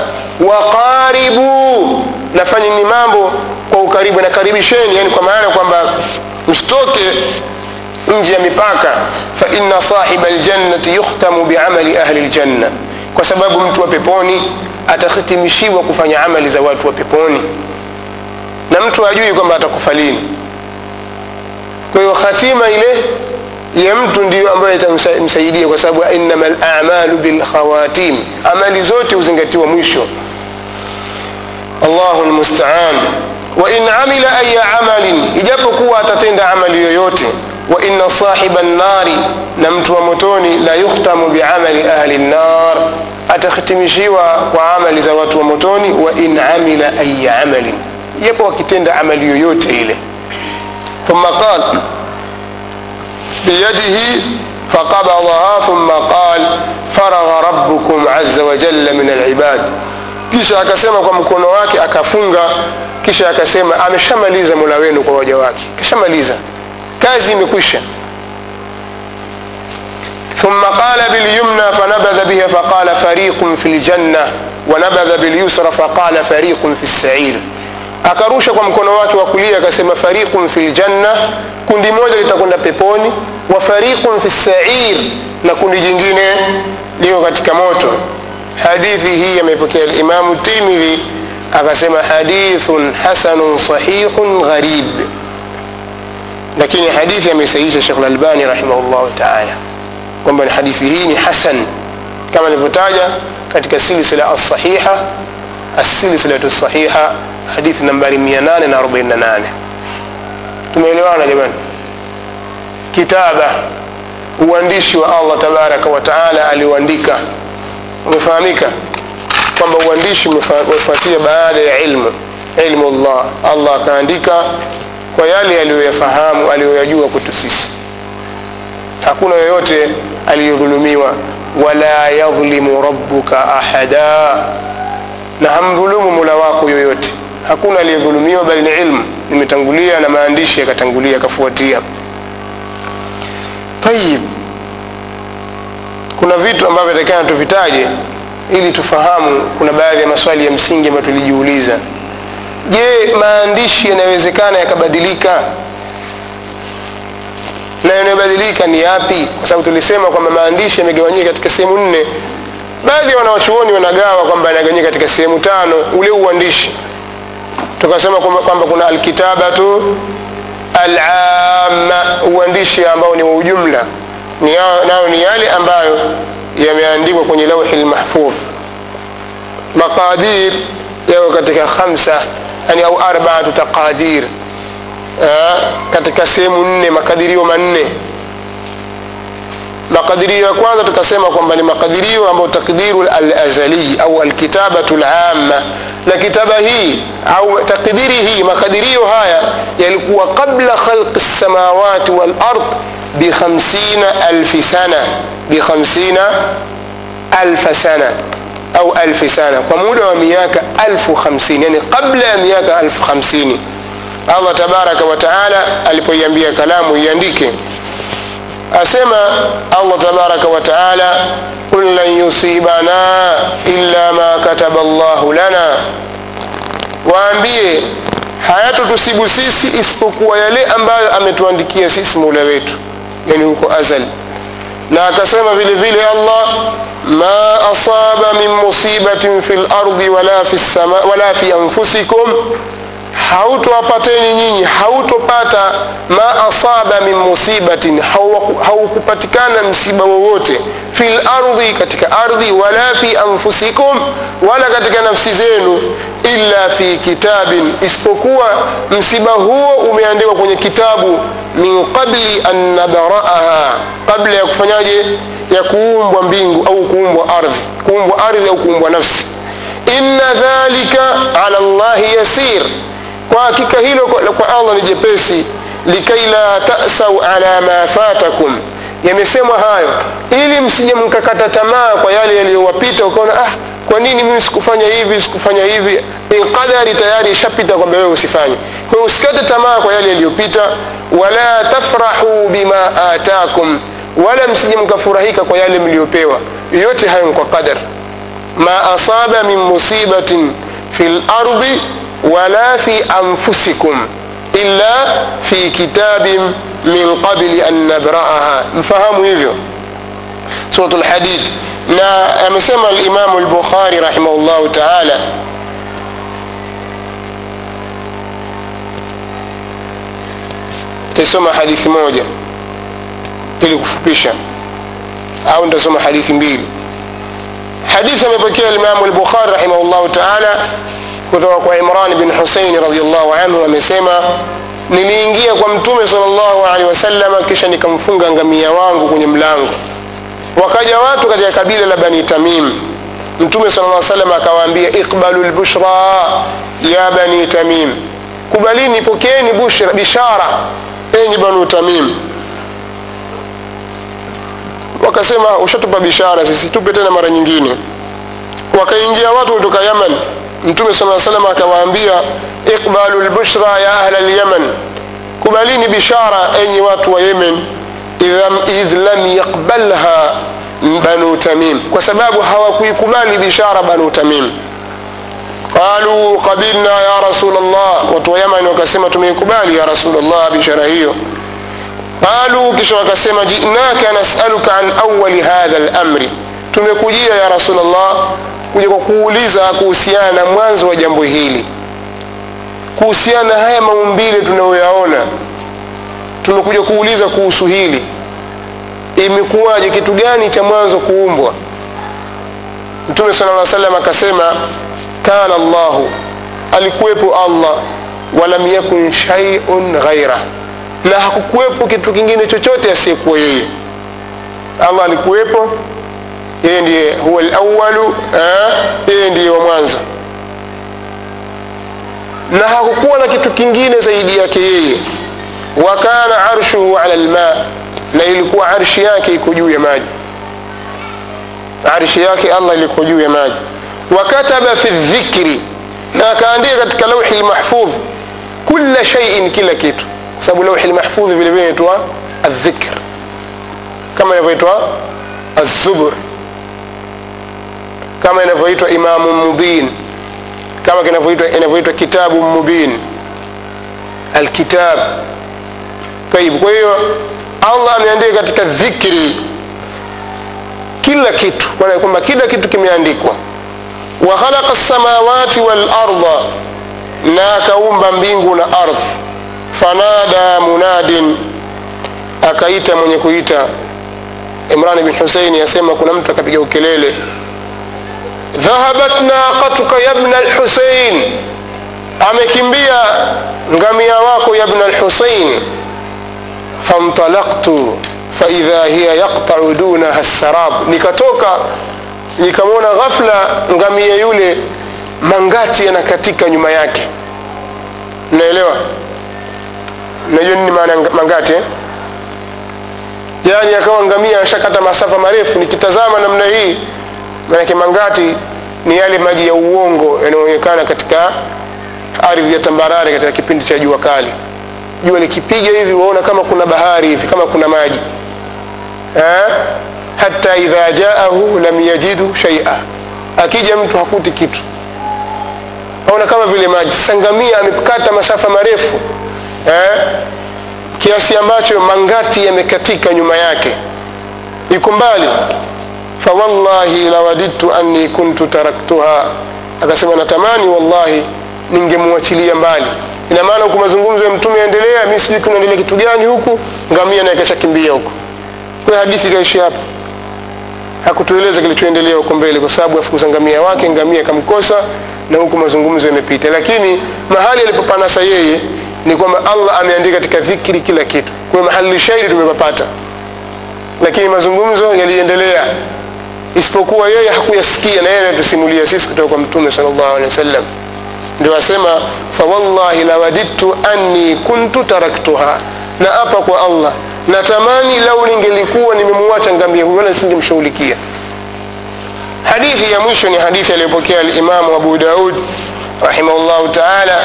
Speaker 1: Waqaribu nafanyeni mambo kwa ukaribu na karibisheni yani kwa maana kwamba msitoke nje ya mipaka. Fa inna sahiba ljannati yukhtamu biamali ahli ljanna kwa sababu mtu wa peponi atakhitimishiwa kufanya amali za watu wa peponi na mtu ajui kwamba atakufa lini kwa hiyo khatima ile ya mtu ndiyo ambayo itamsaidia kwa sababu innama lamalu bilkhawatim amali zote huzingatiwa mwisho. Allahu lmustaan wain amila aya amalin. Ijapokuwa atatenda amali yoyote. Wa inna sahiba nnari na mtu wa motoni la yukhtamu biamali ahli nnar atakhitimishiwa kwa amali za watu wa motoni. Wa in amila aya amalin. Ijapo akitenda amali yoyote ile. Thumma qal biyadihi faqabadaha thumma qal faragha rabbukum aza wajalla min alibad kisha akasema kwa mkono wake akafunga kisha akasema ameshamaliza mola wenu kwa waja wake kashamaliza kazi imekwisha ثم قال باليمنى فنبذ بها فقال فريق في الجنة ونبذ باليسرى فقال فريق في السعير akarusha kwa mkono wake wa kulia akasema fariqun fi ljanna kundi moja litakwenda peponi. Wa fariqun fi sair na kundi jingine liko katika moto. Hadithi hii amepokea limamu tirmidhi akasema hadithun hasanun sahihun gharib. Lakini hadithi amesahihisha shekh lalbani rahimahullahu taala kwamba hadithi hii ni hasan. Kama alivyotaja katika silsila alsahiha asilsilatu sahiha hadithi nambari 848 tumeelewana jamani? Kitaba uandishi wa allah tabaraka wataala aliuandika. Umefahamika? Kwamba uandishi umefuatia baada ya ilmu ilmu llah allah akaandika kwa yale aliyoyafahamu aliyoyajua kwetu sisi. Hakuna yoyote aliyodhulumiwa wala yadhlimu rabbuka ahada. Na hamdhulumu mula wako yoyote. Hakuna aliyedhulumiwa bali ni ilmu imetangulia na maandishi yakatangulia yakafuatia. Tayib kuna vitu ambavyo takana tuvitaje ili tufahamu kuna baadhi ya maswali ya msingi ambayo tulijiuliza. Je maandishi yanayowezekana yakabadilika? Na yanayobadilika ni yapi? Kwa sababu tulisema kwamba maandishi yamegawanyika katika sehemu nne. Baadhi ya wanawachuoni wanagawa kwamba yanagawanyika katika sehemu tano ule uandishi tukasema kwamba kuna alkitabatu alama uandishi ambao ni wa ujumla. Nayo ni yale ambayo yameandikwa kwenye lauhi lmahfudh maqadir yako katika khamsa yani au arbaatu taqadir. Katika sehemu nne makadirio manne makadirio ya kwanza tukasema kwamba ni makadirio ambayo takdiru alazali au alkitabatu lama na kitaba hii au takdiri hii makadirio haya yalikuwa qabla khalqi lsamawati walard bikhamsina alfi sana bikhamsina alfa sana au alfi sana kwa muda wa miaka alfu hamsini yani qabla ya miaka alfu hamsini allah tabaraka wa taala alipoiambia kalamu iandike asema allah tabaraka wa taala qul lan yusibana illa ma kataba llahu lana waambie hayatotusibu sisi isipokuwa yale ambayo ametuandikia sisi mola wetu yani huko azali na akasema vile vile allah ma asaba min musibatin fi lardi wala fi, sama, wala fi anfusikum hautowapateni nyinyi hautopata ma asaba min musibatin haukupatikana msiba wowote fi lardhi katika ardhi wala fi anfusikum wala katika nafsi zenu illa fi kitabin isipokuwa msiba huo umeandikwa kwenye kitabu min qabli an nabraaha kabla ya kufanyaje? Ya kuumbwa mbingu au kuumbwa ardhi kuumbwa ardhi au kuumbwa nafsi. Inna dhalika ala llahi yasir kwa hakika hilo kwa allah ni jepesi likai la tasau ala ma fatakum. Yamesemwa hayo ili msije mkakata tamaa kwa yale yaliyowapita ukaona ah kwa nini mimi sikufanya hivi sikufanya hivi? Qadari tayari ishapita kwamba wewe usifanye. Kwa usikate tamaa kwa yale yaliyopita. Wala tafrahu bima atakum wala msije mkafurahika kwa yale mliyopewa. Yote hayo kwa qadar. Ma asaba min musibatin fi lardi wala fi anfusikum illa fi kitabin min qabli an nabraaha mfahamu hivyo suratu lhadid na amesema alimamu lbukhari rahimahullahu taala tasoma hadithi moja ili kufupisha au nitasoma hadithi mbili hadithi amepokea limamu lbukhari rahimahullahu taala kutoka kwa imran bin huseini radiallahu anhu amesema niliingia kwa mtume salllahu alehi wasalama kisha nikamfunga ngamia wangu kwenye mlango. Wakaja watu katika kabila la bani tamim. Mtume sala lla salam akawaambia iqbalu lbushra ya bani tamim. Kubalini pokeeni bishara enyi banu tamim. Wakasema ushatupa bishara sisi tupe tena mara nyingine. Wakaingia watu kutoka yaman mtume saa salam akawaambia iqbalu lbushra ya ahla lyaman kubalini bishara enyi watu wa yemen idh lam yaqbalha banu tamim kwa sababu hawakuikubali bishara banu tamim qalu qabilna ya rasul llah watu wa yamani wakasema tumeikubali ya rasul llah bishara hiyo qalu kisha wakasema jinaka nasaluka an awali hadha lamri tumekujia ya rasul llah kuja kwa kuuliza kuhusiana na mwanzo wa jambo hili. Kuhusiana na haya maumbile tunayoyaona tumekuja kuuliza kuhusu hili. Imekuwaje kitu gani cha mwanzo kuumbwa? Mtume sala lla salam akasema kana llahu alikuwepo allah walam yakun shaiun ghaira na hakukuwepo kitu kingine chochote asiyekuwa yeye. Allah alikuwepo yeye ndiye huwa lawalu yeye ndiye wa mwanzo. Na hakukuwa na kitu kingine zaidi yake yeye. Wa arshuhu ala lma na ilikuwa arshi yake iko juu ya maji. Arshi yake allah iliko juu ya maji. Wakataba fi dhikri na akaandika katika lauhi lmahfudh kula shaiin kila kitu. Kwa sababu lauhi lmahfudh vile vile inaitwa aldhikr kama inavyoitwa azubur kama inavyoitwa imamu mubin kama inavyoitwa kitabu mubin alkitab. Tayib kwa hiyo allah ameandika katika dhikri kila kitu kwamba kila kitu kimeandikwa. Wa khalaqa lsamawati walarda na akaumba mbingu na ardh fanada munadin akaita mwenye kuita imran bin huseini asema kuna mtu akapiga ukelele dhahabat naqatuka yabna lhusein amekimbia ngamia wako yabna lhusein fantalaktu faidha hiya yaqtau dunaha sarab nikatoka nikamwona ghafla ngamia yule mangati yanakatika nyuma yake. Naelewa? Najua nini maana mangati eh? yaani akawa ngamia ashakata masafa marefu. Nikitazama namna hii maanake mangati ni yale maji ya uongo yanayoonekana katika ardhi ya tambarare katika kipindi cha jua kali. Jua likipiga hivi waona kama kuna bahari hivi kama kuna maji. Ha? hata idha jaahu lam yajidu shaia akija mtu hakuti kitu. Aona kama vile maji. Sasa ngamia amekata masafa marefu. Eh? kiasi ambacho mangati yamekatika nyuma yake. Iko mbali fawallahi lawadidtu anni kuntu taraktuha. Akasema natamani wallahi ningemwachilia mbali. Ina maana huku mazungumzo ya mtume yaendelea mi sijui kunaendelea kitu gani huku ngamia naye kashakimbia huku. Kwayo hadithi ikaishi hapa hakutueleza kilichoendelea huko mbele kwa sababu afukuza ngamia wake ngamia akamkosa na huku mazungumzo yamepita. Lakini mahali alipopanasa yeye ni kwamba allah ameandika katika dhikri kila kitu. Kwa mahali shairi tumepapata. Lakini mazungumzo yaliendelea isipokuwa yeye hakuyasikia na yeye anatusimulia sisi kutoka kwa mtume wasallam. Ndio asema fawallahi lawadidtu anni kuntu taraktuha. Na hapa kwa allah natamani lau ningelikuwa nimemwacha ngamia huyo wala singemshughulikia hadithi ya mwisho ni hadithi aliyopokea alimamu abu daud rahimahullahu taala.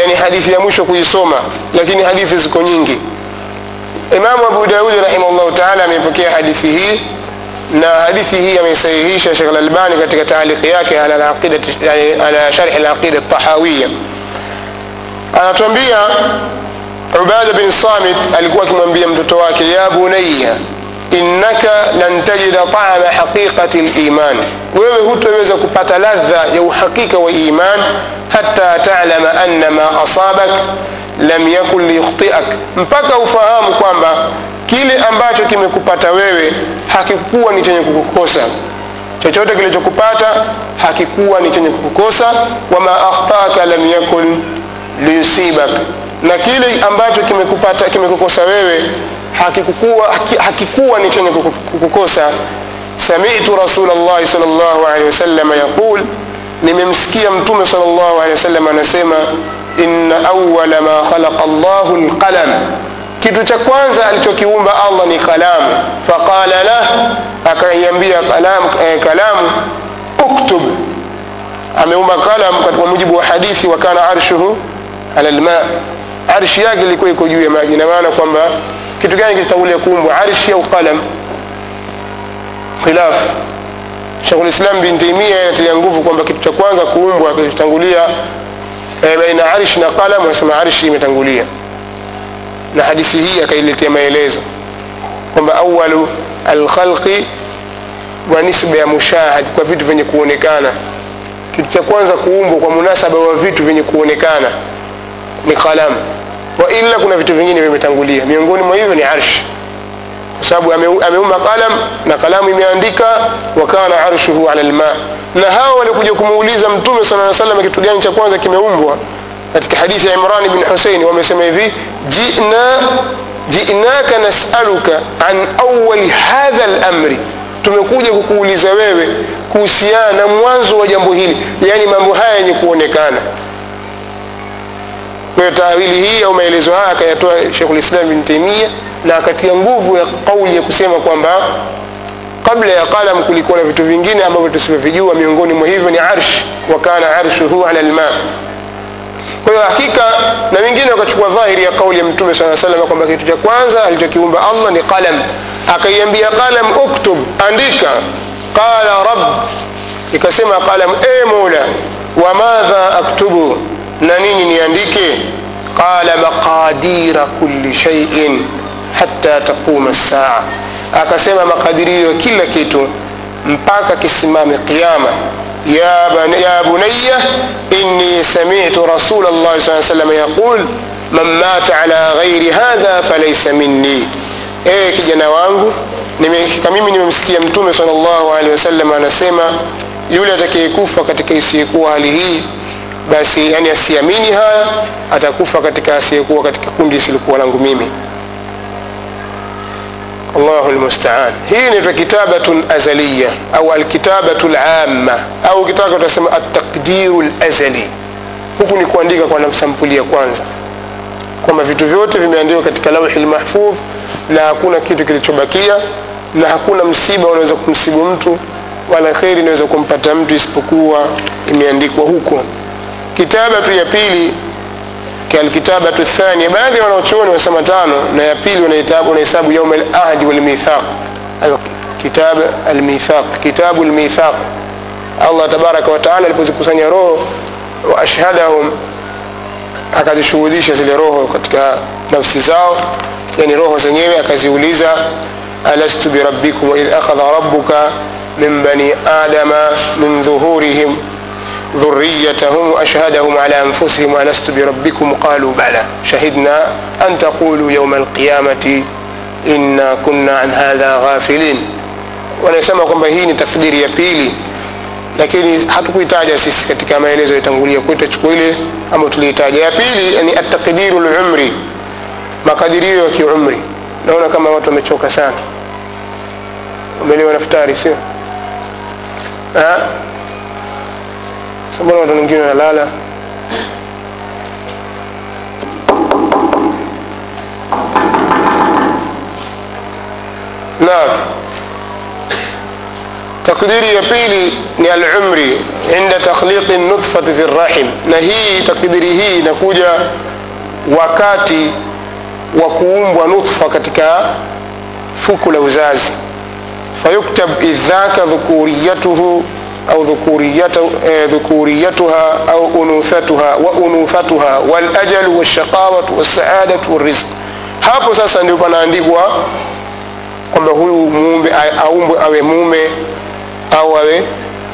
Speaker 1: Yani hadithi ya mwisho kuisoma lakini hadithi ziko nyingi. Imamu abu daud rahimahullahu taala amepokea hadithi hii na hadithi hii ameisahihisha shekh lalbani katika taaliki yake ala, ala sharhi laqida tahawiya anatuambia ubada bin samit alikuwa akimwambia mtoto wake ya bunaya innaka lan tajida tama haqiqati liman wewe hutoweza kupata ladha ya uhakika wa iman hata talama anna ma asabak lam yakun liyukhtiak mpaka ufahamu kwamba kile ambacho kimekupata wewe hakikuwa ni chenye kukukosa. Chochote kilichokupata hakikuwa ni chenye kukukosa. Wama akhtaka lam yakun liyusibak. Na kile ambacho kimekupata kimekukosa wewe hakikuwa, hakikuwa ni chenye kukukosa. Samitu rasulllahi sal llahu alehi wasalama yaqul nimemsikia mtume sal llahu alehi wasallam anasema inna awala ma khalaqa llahu lqalam kitu cha kwanza alichokiumba allah ni kalamu faqala lah akaiambia kalamu eh, kalamu uktub. Ameumba kalam kwa mujibu wa hadithi wa kana arshuhu ala lma arshi yake ilikuwa iko juu ya maji na maana kwamba kitu gani kilitangulia kuumbwa? Arshi au qalam khilaf. Shekhulislam bin taimia anatilia nguvu kwamba kitu cha kwanza kuumbwa kilichotangulia e, baina arshi na qalam wanasema arshi imetangulia na hadithi hii akailetea maelezo kwamba awalu alkhalqi wa nisba ya mushahad kwa vitu vyenye kuonekana. Kitu cha kwanza kuumbwa kwa munasaba wa vitu vyenye kuonekana ni qalam. Wa illa kuna vitu vingine vimetangulia. Miongoni mwa hivyo ni arsh. Kwa sababu ameumba qalam na kalamu imeandika wa kana arshuhu ala lma na hawa walikuja kumuuliza mtume sala aa kitu gani cha kwanza kimeumbwa. Katika hadithi ya imran bin husein wamesema hivi jina jinaka nasaluka an awali hadha lamri tumekuja kukuuliza wewe kuhusiana na mwanzo wa jambo hili. Yaani mambo haya yenye kuonekana. Kwa hiyo taawili hii au maelezo haya akayatoa shekhulislam bin taimia na akatia nguvu ya kauli ya kusema kwamba kabla ya qalam kulikuwa na vitu vingine ambavyo tusivyovijua miongoni mwa hivyo ni arsh. Wa kana arshuhu ala lma kwa hiyo hakika na wengine wakachukua dhahiri ya kauli ya mtume saa salam kwamba kitu cha kwanza alichokiumba allah ni qalam akaiambia qalam uktub andika qala rab ikasema qalam e mola wamadha aktubu na nini niandike qala maqadira kulli shaiin hata taquma saa akasema makadirio kila kitu mpaka kisimame qiama ya, ya bunaya inni samitu rasul llah saa salam yaqul man mata ala ghairi hadha falaisa minni ee kijana wangu nimefika mimi nimemsikia mtume sal llahu alehi wasallam anasema yule atakayekufa katika isiyekuwa hali hii basi yani asiamini haya atakufa katika asiyekuwa katika kundi isilikuwa langu mimi allahu lmustaan hii inaitwa kitabatun azaliya au alkitabatu lamma au ukitaka utasema ataqdiru lazali huku ni kuandika kwa sampuli ya kwanza. Kwamba vitu vyote vimeandikwa katika lauhi lmahfudh na hakuna kitu kilichobakia na hakuna msiba unaweza kumsibu mtu wala kheri inaweza kumpata mtu isipokuwa imeandikwa huko. Kitabatu ya pili kalkitabatu thania baadhi ya wanaochuoni wanasema tano na ya pili wanahesabu yauma alahdi walmithaq kitab almithaq kitabu almithaq allah tabaraka wataala alipozikusanya roho wa ashhadahum akazishuhudisha zile roho katika nafsi zao yani roho zenyewe akaziuliza alastu birabbikum waidh akhadha rabbuka min bani adama min dhuhurihim ذريتهم وأشهدهم على أنفسهم ألست بربكم قالوا بلى شهدنا أن تقولوا يوم القيامة إنا كنا عن هذا غافلين wanasema kwamba hii ni takdiri ya pili lakini hatukuitaja sisi katika maelezo yatangulia kwetu chukua ile ambayo tuliitaja ya pili ni atakdiru lumri makadirio ya kiumri naona kama watu wamechoka sana umelewa naftari sio Mbona watu wengine wanalala? Naam. Takdiri ya pili ni alumri inda takhliqi nutfati fi rahim na hii takdiri hii inakuja wakati wa kuumbwa nutfa katika fuku la uzazi. Fayuktab idhaka dhukuriyatuhu au dhukuriyatuha au unuthatuha wa unuthatuha walajalu walshaqawatu walsaadatu walrizq hapo sasa ndio panaandikwa kwamba huyu muumbe aumbwe awe mume au awe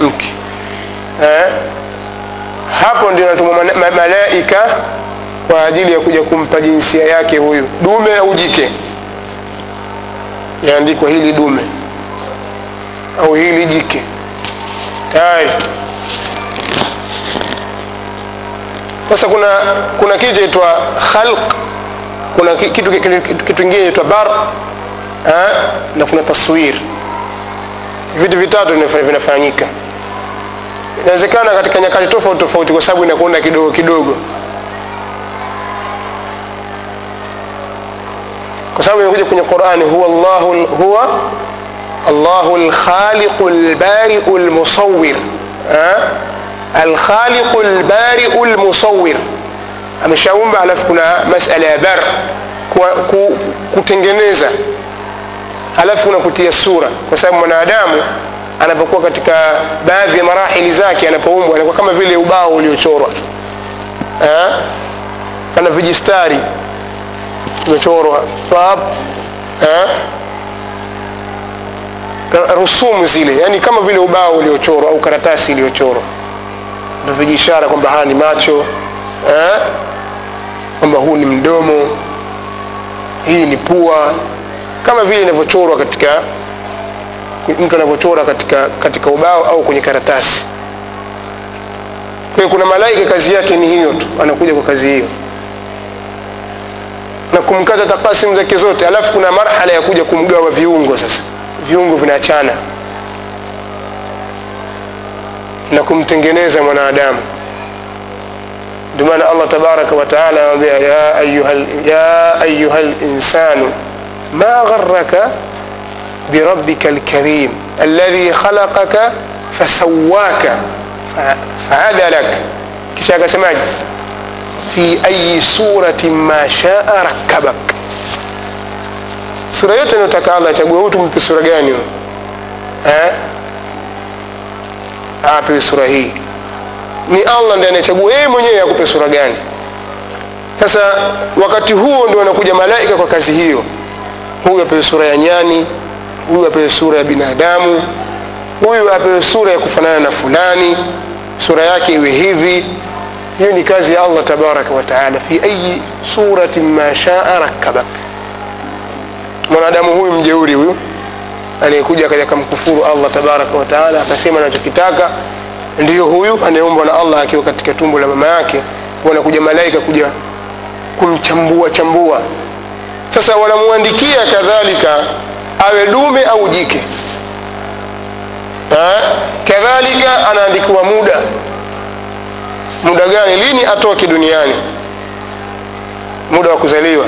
Speaker 1: mke. Eh? hapo ndio natuma malaika kwa ajili ya kuja kumpa jinsia yake huyu. Dume au jike? Yaandikwa hili dume au hili jike tayari sasa kuna kuna kitu chaitwa khalq. Kuna kitu kitu kingine chaitwa bar ha? na kuna taswir. Vitu vitatu vinafanyika. Inawezekana katika nyakati tofauti tofauti kwa sababu inakwenda kidogo kidogo. Kwa sababu inakuja kwenye qurani huwa Allahu huwa allahu lkhaliqu lbariu lmusawir alkhaliqu lbariu lmusawir ameshaumba alafu kuna masala ya bar kutengeneza. Alafu kuna kutia sura. Kwa sababu mwanadamu anapokuwa katika baadhi ya marahili zake anapoumbwa anakuwa kama vile ubao uliochorwa. Kana vijistari umechorwa rusumu zile yani kama vile ubao uliochorwa au karatasi iliyochorwa. Ndo vijishara kwamba haya ni macho kwamba huu ni mdomo hii ni pua. Kama vile inavyochorwa katika mtu anavyochora katika, katika ubao au kwenye karatasi. Kwa kuna malaika kazi yake ni hiyo tu anakuja kwa kazi hiyo. Na kumkata takasimu zake zote alafu kuna marhala ya kuja kumgawa viungo sasa viungo vinaachana na kumtengeneza mwanadamu ndio maana allah tabaraka wataala anamwambia ya ayuha linsanu ما غرك بربك الكريم الذي خلقك فسواك فعدلك kisha akasemaje fi ayi suratin ma shaa rakkabak sura yote anayotaka allah achagua huyu tumpe sura gani eh? apewe sura hii. Ni allah ndiye anayechagua yeye mwenyewe akupe sura gani. Sasa wakati huo ndio wanakuja malaika kwa kazi hiyo. Huyu apewe sura ya nyani huyu apewe sura ya binadamu huyu apewe sura ya kufanana na fulani sura yake iwe hivi. Hiyo ni kazi ya allah tabaraka wataala fi ayi suratin ma shaa rakkabak mwanadamu huyu mjeuri huyu anayekuja akaja kamkufuru allah tabaraka wataala akasema anachokitaka ndiyo huyu anayeumbwa na allah akiwa katika tumbo la mama yake wanakuja malaika kuja kumchambua chambua. Sasa wanamwandikia kadhalika awe dume au jike. Ha? kadhalika anaandikiwa muda. Muda gani? Lini atoke duniani? Muda wa kuzaliwa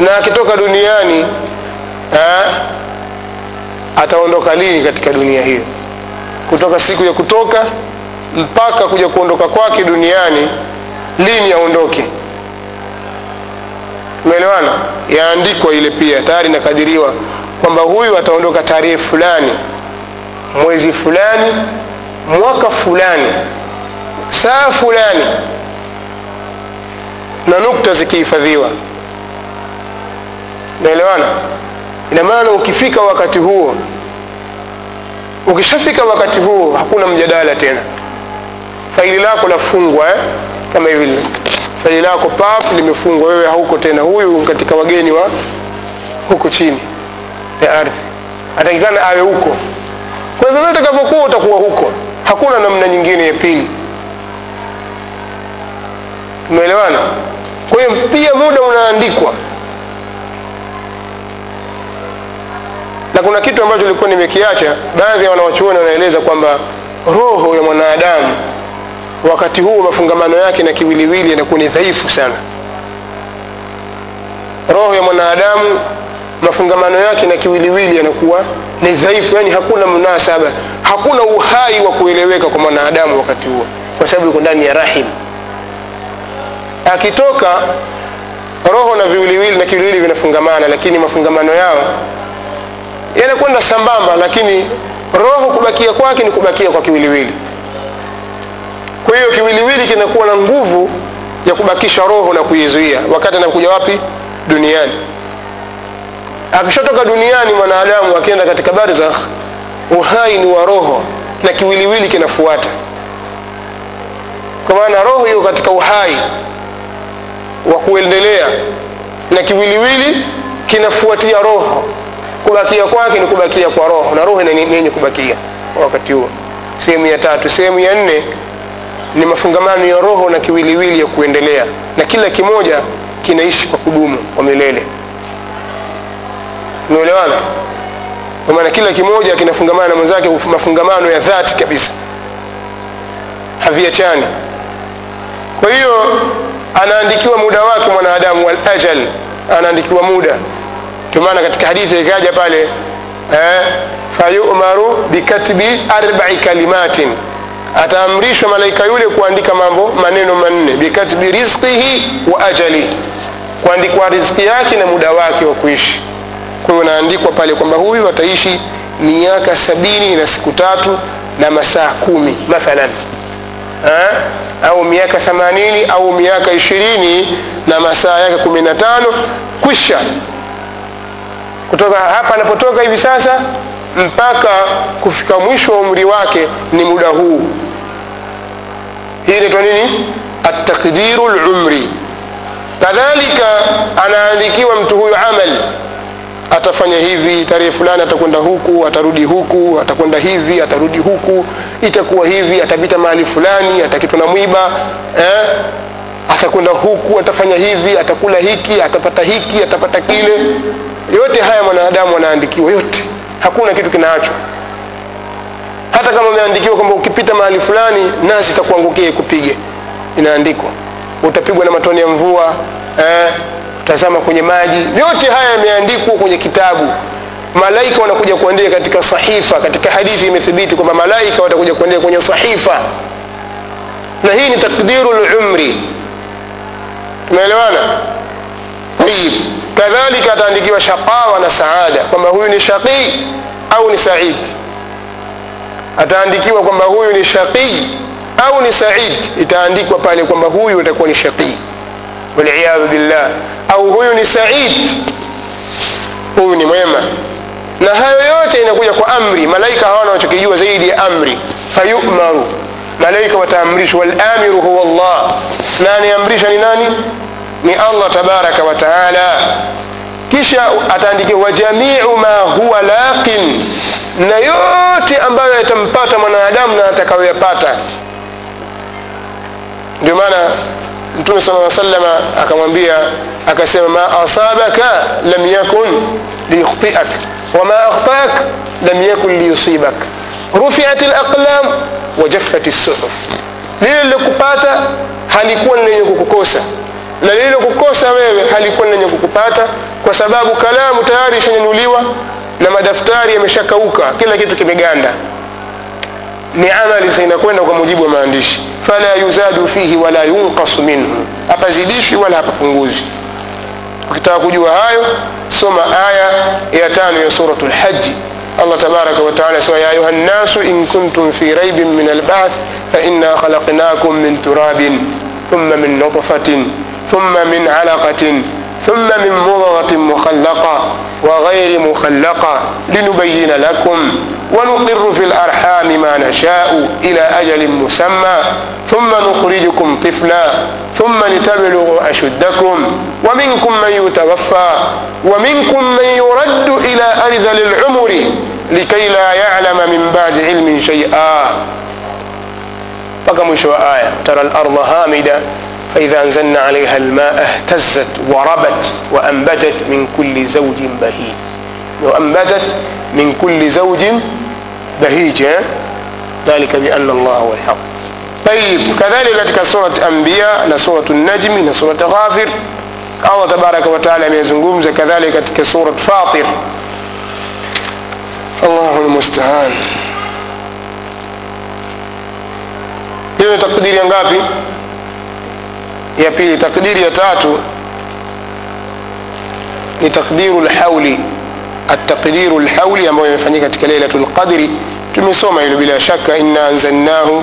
Speaker 1: na akitoka duniani ataondoka lini katika dunia hiyo? Kutoka siku ya kutoka mpaka kuja kuondoka kwake duniani lini aondoke? Umeelewana? Yaandikwa ile pia tayari inakadiriwa kwamba huyu ataondoka tarehe fulani mwezi fulani mwaka fulani saa fulani. Na nukta zikihifadhiwa naelewana ina maana ukifika wakati huo ukishafika wakati huo hakuna mjadala tena. Faili lako lafungwa eh? kama hivi faili lako pap limefungwa wewe hauko tena. Huyu katika wageni wa huko chini ya ardhi. Atakikana awe huko. Kwa hivyo utakapokuwa utakuwa huko. Hakuna namna nyingine ya pili. Tumeelewana kwa hiyo pia muda unaandikwa na kuna kitu ambacho nilikuwa nimekiacha baadhi ya wanawachuoni wanaeleza kwamba roho ya mwanadamu wakati huo mafungamano yake na kiwiliwili yanakuwa ni dhaifu sana. Roho ya mwanadamu mafungamano yake na kiwiliwili yanakuwa ni dhaifu yani hakuna munasaba hakuna uhai wa kueleweka kwa mwanadamu wakati huo kwa sababu yuko ndani ya rahim. Akitoka roho na viwiliwili na kiwiliwili vinafungamana lakini mafungamano yao yanakwenda sambamba lakini roho kubakia kwake ni kubakia kwa kiwiliwili. Kwa hiyo kiwiliwili kinakuwa na nguvu ya kubakisha roho na kuizuia. Wakati anakuja wapi? Duniani. Akishatoka duniani mwanadamu akienda katika barzakh uhai ni wa roho na kiwiliwili kinafuata. Kwa maana roho hiyo katika uhai wa kuendelea na kiwiliwili kinafuatia roho kubakia kwake ni kubakia kwa roho na roho yenye kubakia wakati huo. Sehemu ya tatu. Sehemu ya nne ni mafungamano ya roho na kiwiliwili ya kuendelea na kila kimoja kinaishi kwa kudumu kwa milele. Umeelewana? Kwa maana kila kimoja kinafungamana na mwenzake mafungamano ya dhati kabisa. Haviachani. Kwa hiyo anaandikiwa muda wake mwanadamu walajal anaandikiwa muda ndio maana katika hadithi ikaja pale eh, fayumaru bikatbi arbai kalimatin. Ataamrishwa malaika yule kuandika mambo maneno manne bikatbi rizqihi wa ajali. Kuandikwa riziki yake na muda wake wa kuishi. Kwa hiyo unaandikwa pale kwamba huyu ataishi miaka sabini na siku tatu na masaa kumi mathalan. Ha? au miaka themanini au miaka ishirini na masaa yake kumi na tano kwisha kutoka hapa anapotoka hivi sasa mpaka kufika mwisho wa umri wake ni muda huu. Hii inaitwa nini? Atakdiru lumri kadhalika anaandikiwa mtu huyu amal atafanya hivi tarehe fulani atakwenda huku atarudi huku atakwenda hivi atarudi huku itakuwa hivi atapita mahali fulani atakitwa na mwiba eh? atakwenda huku atafanya hivi atakula hiki atapata hiki atapata kile yote haya mwanadamu anaandikiwa yote. Hakuna kitu kinaachwa hata kama umeandikiwa kwamba ukipita mahali fulani nasi itakuangukia ikupige. Inaandikwa. Utapigwa na matoni ya mvua eh, utazama kwenye maji. Yote haya yameandikwa kwenye kitabu. Malaika wanakuja kuandika katika sahifa katika hadithi imethibiti kwamba malaika watakuja kuandika kwenye sahifa. Na hii ni takdiru lumri tumeelewana tayib kadhalika ataandikiwa shaqawa na saada kwamba huyu ni shaqii au ni said. Ataandikiwa kwamba huyu ni shaqii au ni said. Itaandikwa pale kwamba huyu atakuwa ni shaqii waliyadhu billah. Au huyu ni said. Huyu ni mwema. Na hayo yote inakuja kwa amri. Malaika hawana wanachokijua zaidi ya amri. Fayumaru. Malaika wataamrishwa. Walamiru huwa llah na anayeamrisha ni nani ni allah tabaraka wa kisha ataandikiwa wajamiu ma huwa laqin. Na yote ambayo yatampata mwanadamu na atakayoyapata. Ndio maana mtume sala salama akamwambia akasema ma asabaka lam yakun liyukhtiak wama akhtak lam yakun liyusibak. Rufiat laqlam wajaffat lsuhuf lile lilokupata halikuwa ni lenye kukukosa na lile kukosa wewe halikuwa lenye kukupata kwa sababu kalamu tayari ishanyanyuliwa na madaftari yameshakauka kila kitu kimeganda. Ni amali zinakwenda kwa mujibu wa maandishi. Fala yuzadu fihi wala yunqasu minhu. Hapazidishwi wala hapapunguzi. Ukitaka kujua hayo soma aya ya tano ya suratu lhaji allah tabaraka wataala sema ya ayuha nnasu in kuntum fi raibin min albath fainna khalaqnakum min turabin thumma min nutfatin thumma min alaqatin ثم من مضغة مخلقة وغير مخلقة لنبين لكم ونقر في الأرحام ما نشاء إلى أجل مسمى ثم نخرجكم طفلا ثم لتبلغوا أشدكم ومنكم من يتوفى ومنكم من يرد إلى أرذل العمر لكي لا يعلم من بعد علم شيئا. فكم شو آية ترى الأرض هامدة. فإذا أنزلنا عليها الماء اهتزت وربت وأنبتت من كل زوج بهيج وأنبتت من كل زوج بهيج ذلك بأن الله هو الحق طيب كذلك katika سورة أنبياء سورة النجم سورة غافر Allah tabaraka wa taala amezungumza kadhalika surat Fatir. Allahu almustaan. Hiyo ya ngapi? Ya pili. Takdiri ya tatu ni takdiru lhauli, ataqdiru lhauli ambayo imefanyika katika Lailatul Qadri. Tumesoma hilo bila shaka, inna anzalnahu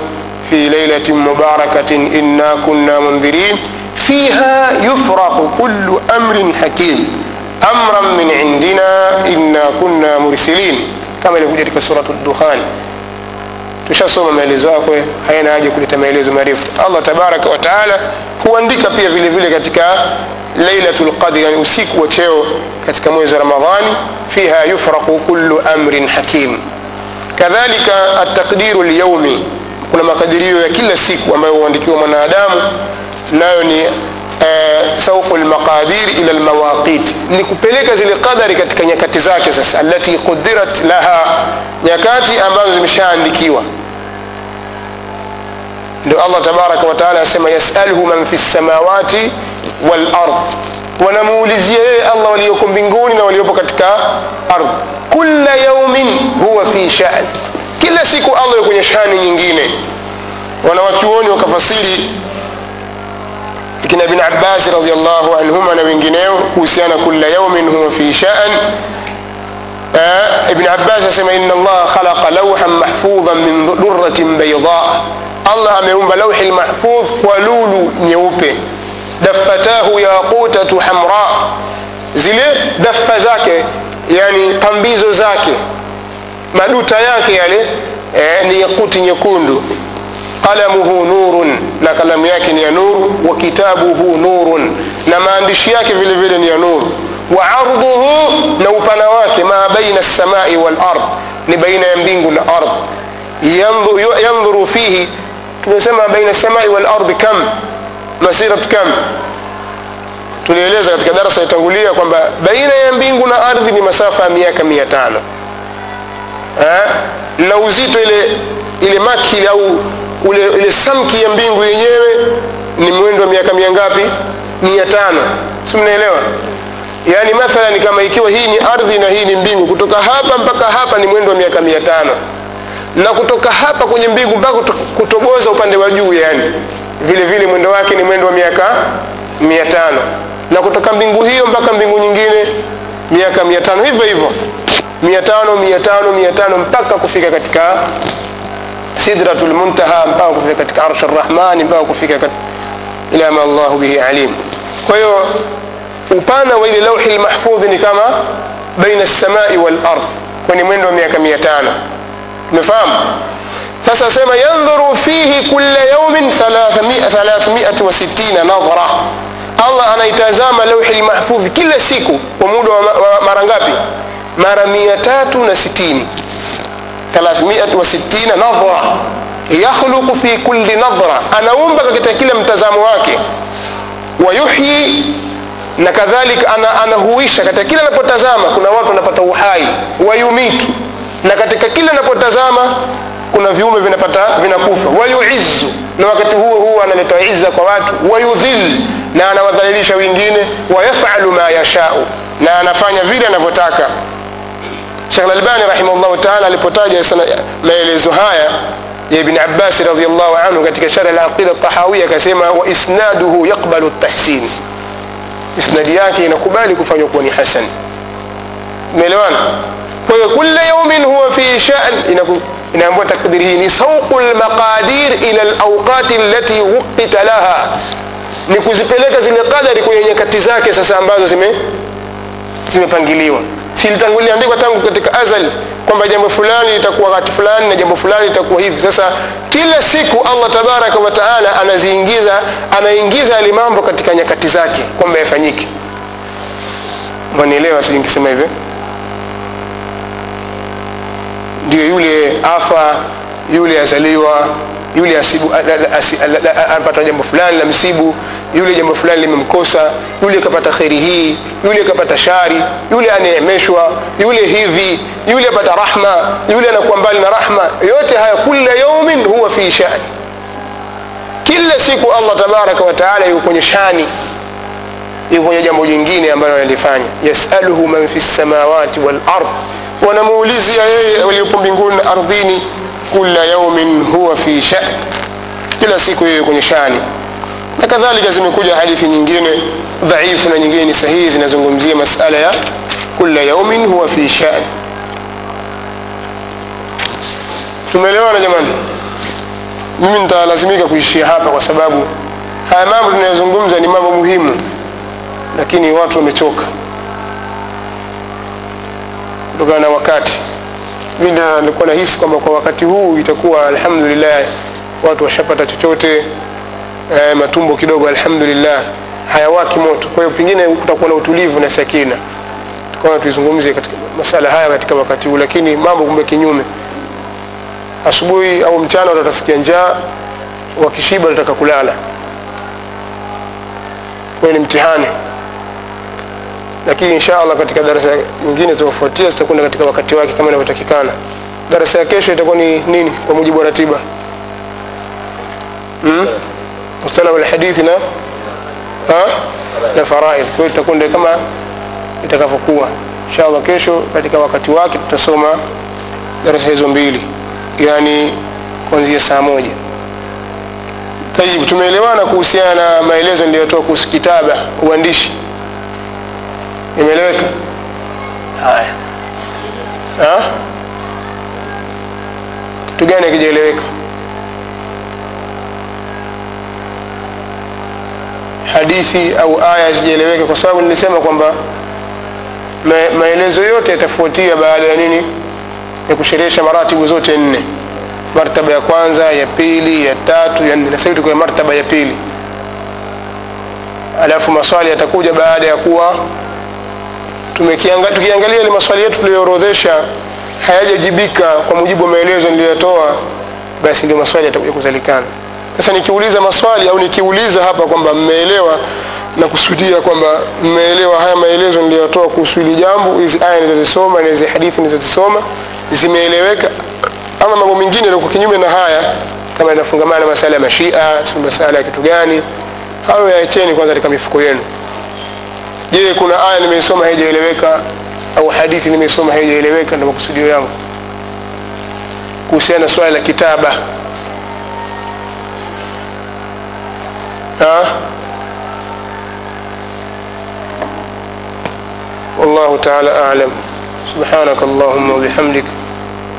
Speaker 1: fi lailatin mubarakatin inna kunna mundhirin فيها يفرق كل أمر حكيم أمرا من عندنا إنا كنا مرسلين كما ilivyokuja katika suratu Dukhan. Tushasoma maelezo yako, haina haja kuleta maelezo marefu. Allah tabaraka wa huandika pia vile vile katika Lailatul Qadr, yani usiku wa cheo katika mwezi wa Ramadhani, fiha yufraqu kullu amrin hakim. Kadhalika ataqdiru lyaumi, kuna makadirio ya kila siku ambayo huandikiwa mwanadamu nayo ni uh, sauqu lmaqadir ila lmawaqit ni kupeleka zile qadari katika nyakati zake sasa alati qudirat laha nyakati ambazo zimeshaandikiwa ndio allah tabaraka wataala asema yasaluhu man fi lsamawati walard wanamuulizia yeye allah walioko mbinguni na waliopo katika ardhi. Kula yaumin huwa fi shan kila siku allah kwenye shani nyingine. Wanawachuoni wakafasiri kina bin abbasi radiallahu anhuma na wengineo kuhusiana kula yaumin huwa fi shan ibn abbas asema ina allaha khalaqa lauhan mahfudha min duratin baida allah ameumba lauhi lmahfudh kwa lulu nyeupe. Daffatahu yaqutatu hamra. Zile daffa zake yani pambizo zake maduta yake yale eh, ni yakuti nyekundu. Qalamuhu nurun na kalamu yake ni ya nuru wa kitabuhu nurun na maandishi yake vile vile ni ya nuru wa arduhu, na upana wake ma baina lsamai walard ni baina ya mbingu na ardh yandhuru fihi tumesema baina lsamai walardi kam masirat kam. Tulieleza katika darasa yatangulia kwamba baina ya mbingu na ardhi ni masafa ya miaka mia tano. Na uzito ile ile makili au ule, ile samki ya mbingu yenyewe ni mwendo wa miaka mia ngapi? Mia tano. Si mnaelewa? Yaani mathalan kama ikiwa hii ni ardhi na hii ni mbingu kutoka hapa mpaka hapa ni mwendo wa miaka mia tano na kutoka hapa kwenye mbingu mpaka kutoboza upande wa juu yani vile vile mwendo wake ni mwendo wa miaka mia tano. Na kutoka mbingu hiyo mpaka mbingu nyingine miaka mia tano. Hivyo hivyo mia tano mia tano mia tano mpaka kufika katika sidratu lmuntaha mpaka kufika katika arsh arrahmani mpaka kufika ila ma llahu bihi alim. Kwa hiyo upana wa ile lauhi lmahfudhi ni kama baina lsamai walard kwenye mwendo wa miaka mia tano tumefahamu sasa asema yandhuru fihi kulla yaumin 360 nadhra. Allah anaitazama lauhi lmahfudhi kila siku kwa muda wa mara ngapi? Mara 360 360 nadhra. Yakhluqu fi kulli nadhra. Anaumba katika kila mtazamo wake. Wayuhyi na kadhalika ana, anahuisha. Katika kila anapotazama kuna watu wanapata uhai wayumitu na katika kila anapotazama kuna viumbe vinapata vinakufa. Wayuizzu na wakati huo huo analeta izza kwa watu. Wayudhil na anawadhalilisha wengine. Wayafalu ma yashau. Na anafanya vile anavyotaka. Sheikh Al-Albani rahimahullahu ta'ala alipotaja maelezo haya ya ibn abbas radiallahu anhu katika sharh la aqida tahawia akasema wa isnaduhu yaqbalu tahsin isnadi yake inakubali kufanywa kuwa ni hasan. Umeelewana kwa hiyo kula yaumin huwa fi shan inaambiwa takdiri hii ni sauqu lmaqadir ila lauqati allati wuqita laha. Ni kuzipeleka zile qadari kwenye nyakati zake sasa ambazo zime zimepangiliwa. Silitangulia tangu katika azali kwamba jambo fulani litakuwa wakati fulani na jambo fulani litakuwa hivi. Sasa kila siku allah tabaraka wataala anaziingiza anaingiza yale mambo katika nyakati zake kwamba yafanyike. Mwanielewa sijui hivyo ndio yule afa yule azaliwa yule apata jambo fulani la msibu yule jambo fulani limemkosa yule kapata kheri hii yule kapata shari yule aneemeshwa yule hivi yule apata rahma yule anakuwa mbali na rahma. Yote haya kula yaumin huwa fi shani. Kila siku allah tabaraka wataala yuko kwenye shani yuko kwenye jambo jingine ambalo analifanya. Yasaluhu man fi lsamawati walard wanamuulizia yeye waliopo mbinguni na ardhini kula yaumin huwa fi shan. Kila siku yeye kwenye shani. Na kadhalika zimekuja hadithi nyingine dhaifu na nyingine ni sahihi zinazungumzia masala ya kula yaumin huwa fi shan. Tumeelewana jamani? Mimi nitalazimika kuishia hapa kwa sababu haya mambo tunayozungumza ni mambo muhimu lakini watu wamechoka kutokana na wakati. Mi nilikuwa nahisi kwamba kwa wakati huu itakuwa alhamdulillah watu washapata chochote e, matumbo kidogo alhamdulillah hayawaki moto. Kwa hiyo pengine kutakuwa na utulivu na sakina. Tukaona tuizungumze katika masala haya katika wakati huu lakini mambo kumbe kinyume. Asubuhi au mchana watu njaa wakishiba watataka kulala. Kwa ni mtihani lakini insha allah katika darasa nyingine zitaofuatia zitakwenda katika wakati wake kama inavyotakikana. Darasa ya kesho itakuwa ni nini kwa mujibu wa ratiba? Hmm? mustalah na ha? na faraidh kwa tutakwenda kama itakavyokuwa. Insha kesho katika wakati wake tutasoma darasa hizo mbili. Yani kuanzia saa moja. Tayib tumeelewana kuhusiana na maelezo niliyotoa kuhusu kitaba uandishi imeeleweka haya. Ha? kitu gani akijaeleweka hadithi au aya zijaeleweka kwa sababu nilisema kwamba maelezo yote yatafuatia baada ya nini? Ya kusherehesha maratibu zote nne. Martaba ya kwanza ya pili ya tatu ya nne. Na sasa tuko martaba ya pili. Alafu maswali yatakuja baada ya kuwa tukiangalia ile maswali yetu tuliyoorodhesha hayajajibika kwa mujibu wa maelezo niliyotoa basi ndio maswali yatakuja kuzalikana. Sasa nikiuliza maswali au nikiuliza hapa kwamba mmeelewa na kusudia kwamba mmeelewa haya maelezo niliyotoa kuhusu hili jambo hizi aya nilizozisoma na hizi hadithi nilizozisoma zimeeleweka ama mambo mengine yalikuwa kinyume na haya kama inafungamana na masala ya mashia si masala ya kitu gani hayo yaacheni kwanza katika mifuko yenu je kuna aya nimeisoma haijaeleweka au hadithi nimeisoma haijaeleweka ndio makusudio yangu kuhusiana na swala la kitaba ha? والله تعالى أعلم سبحانك اللهم وبحمدك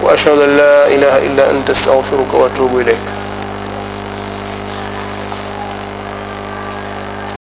Speaker 1: وأشهد أن لا إله إلا أنت استغفرك وأتوب إليك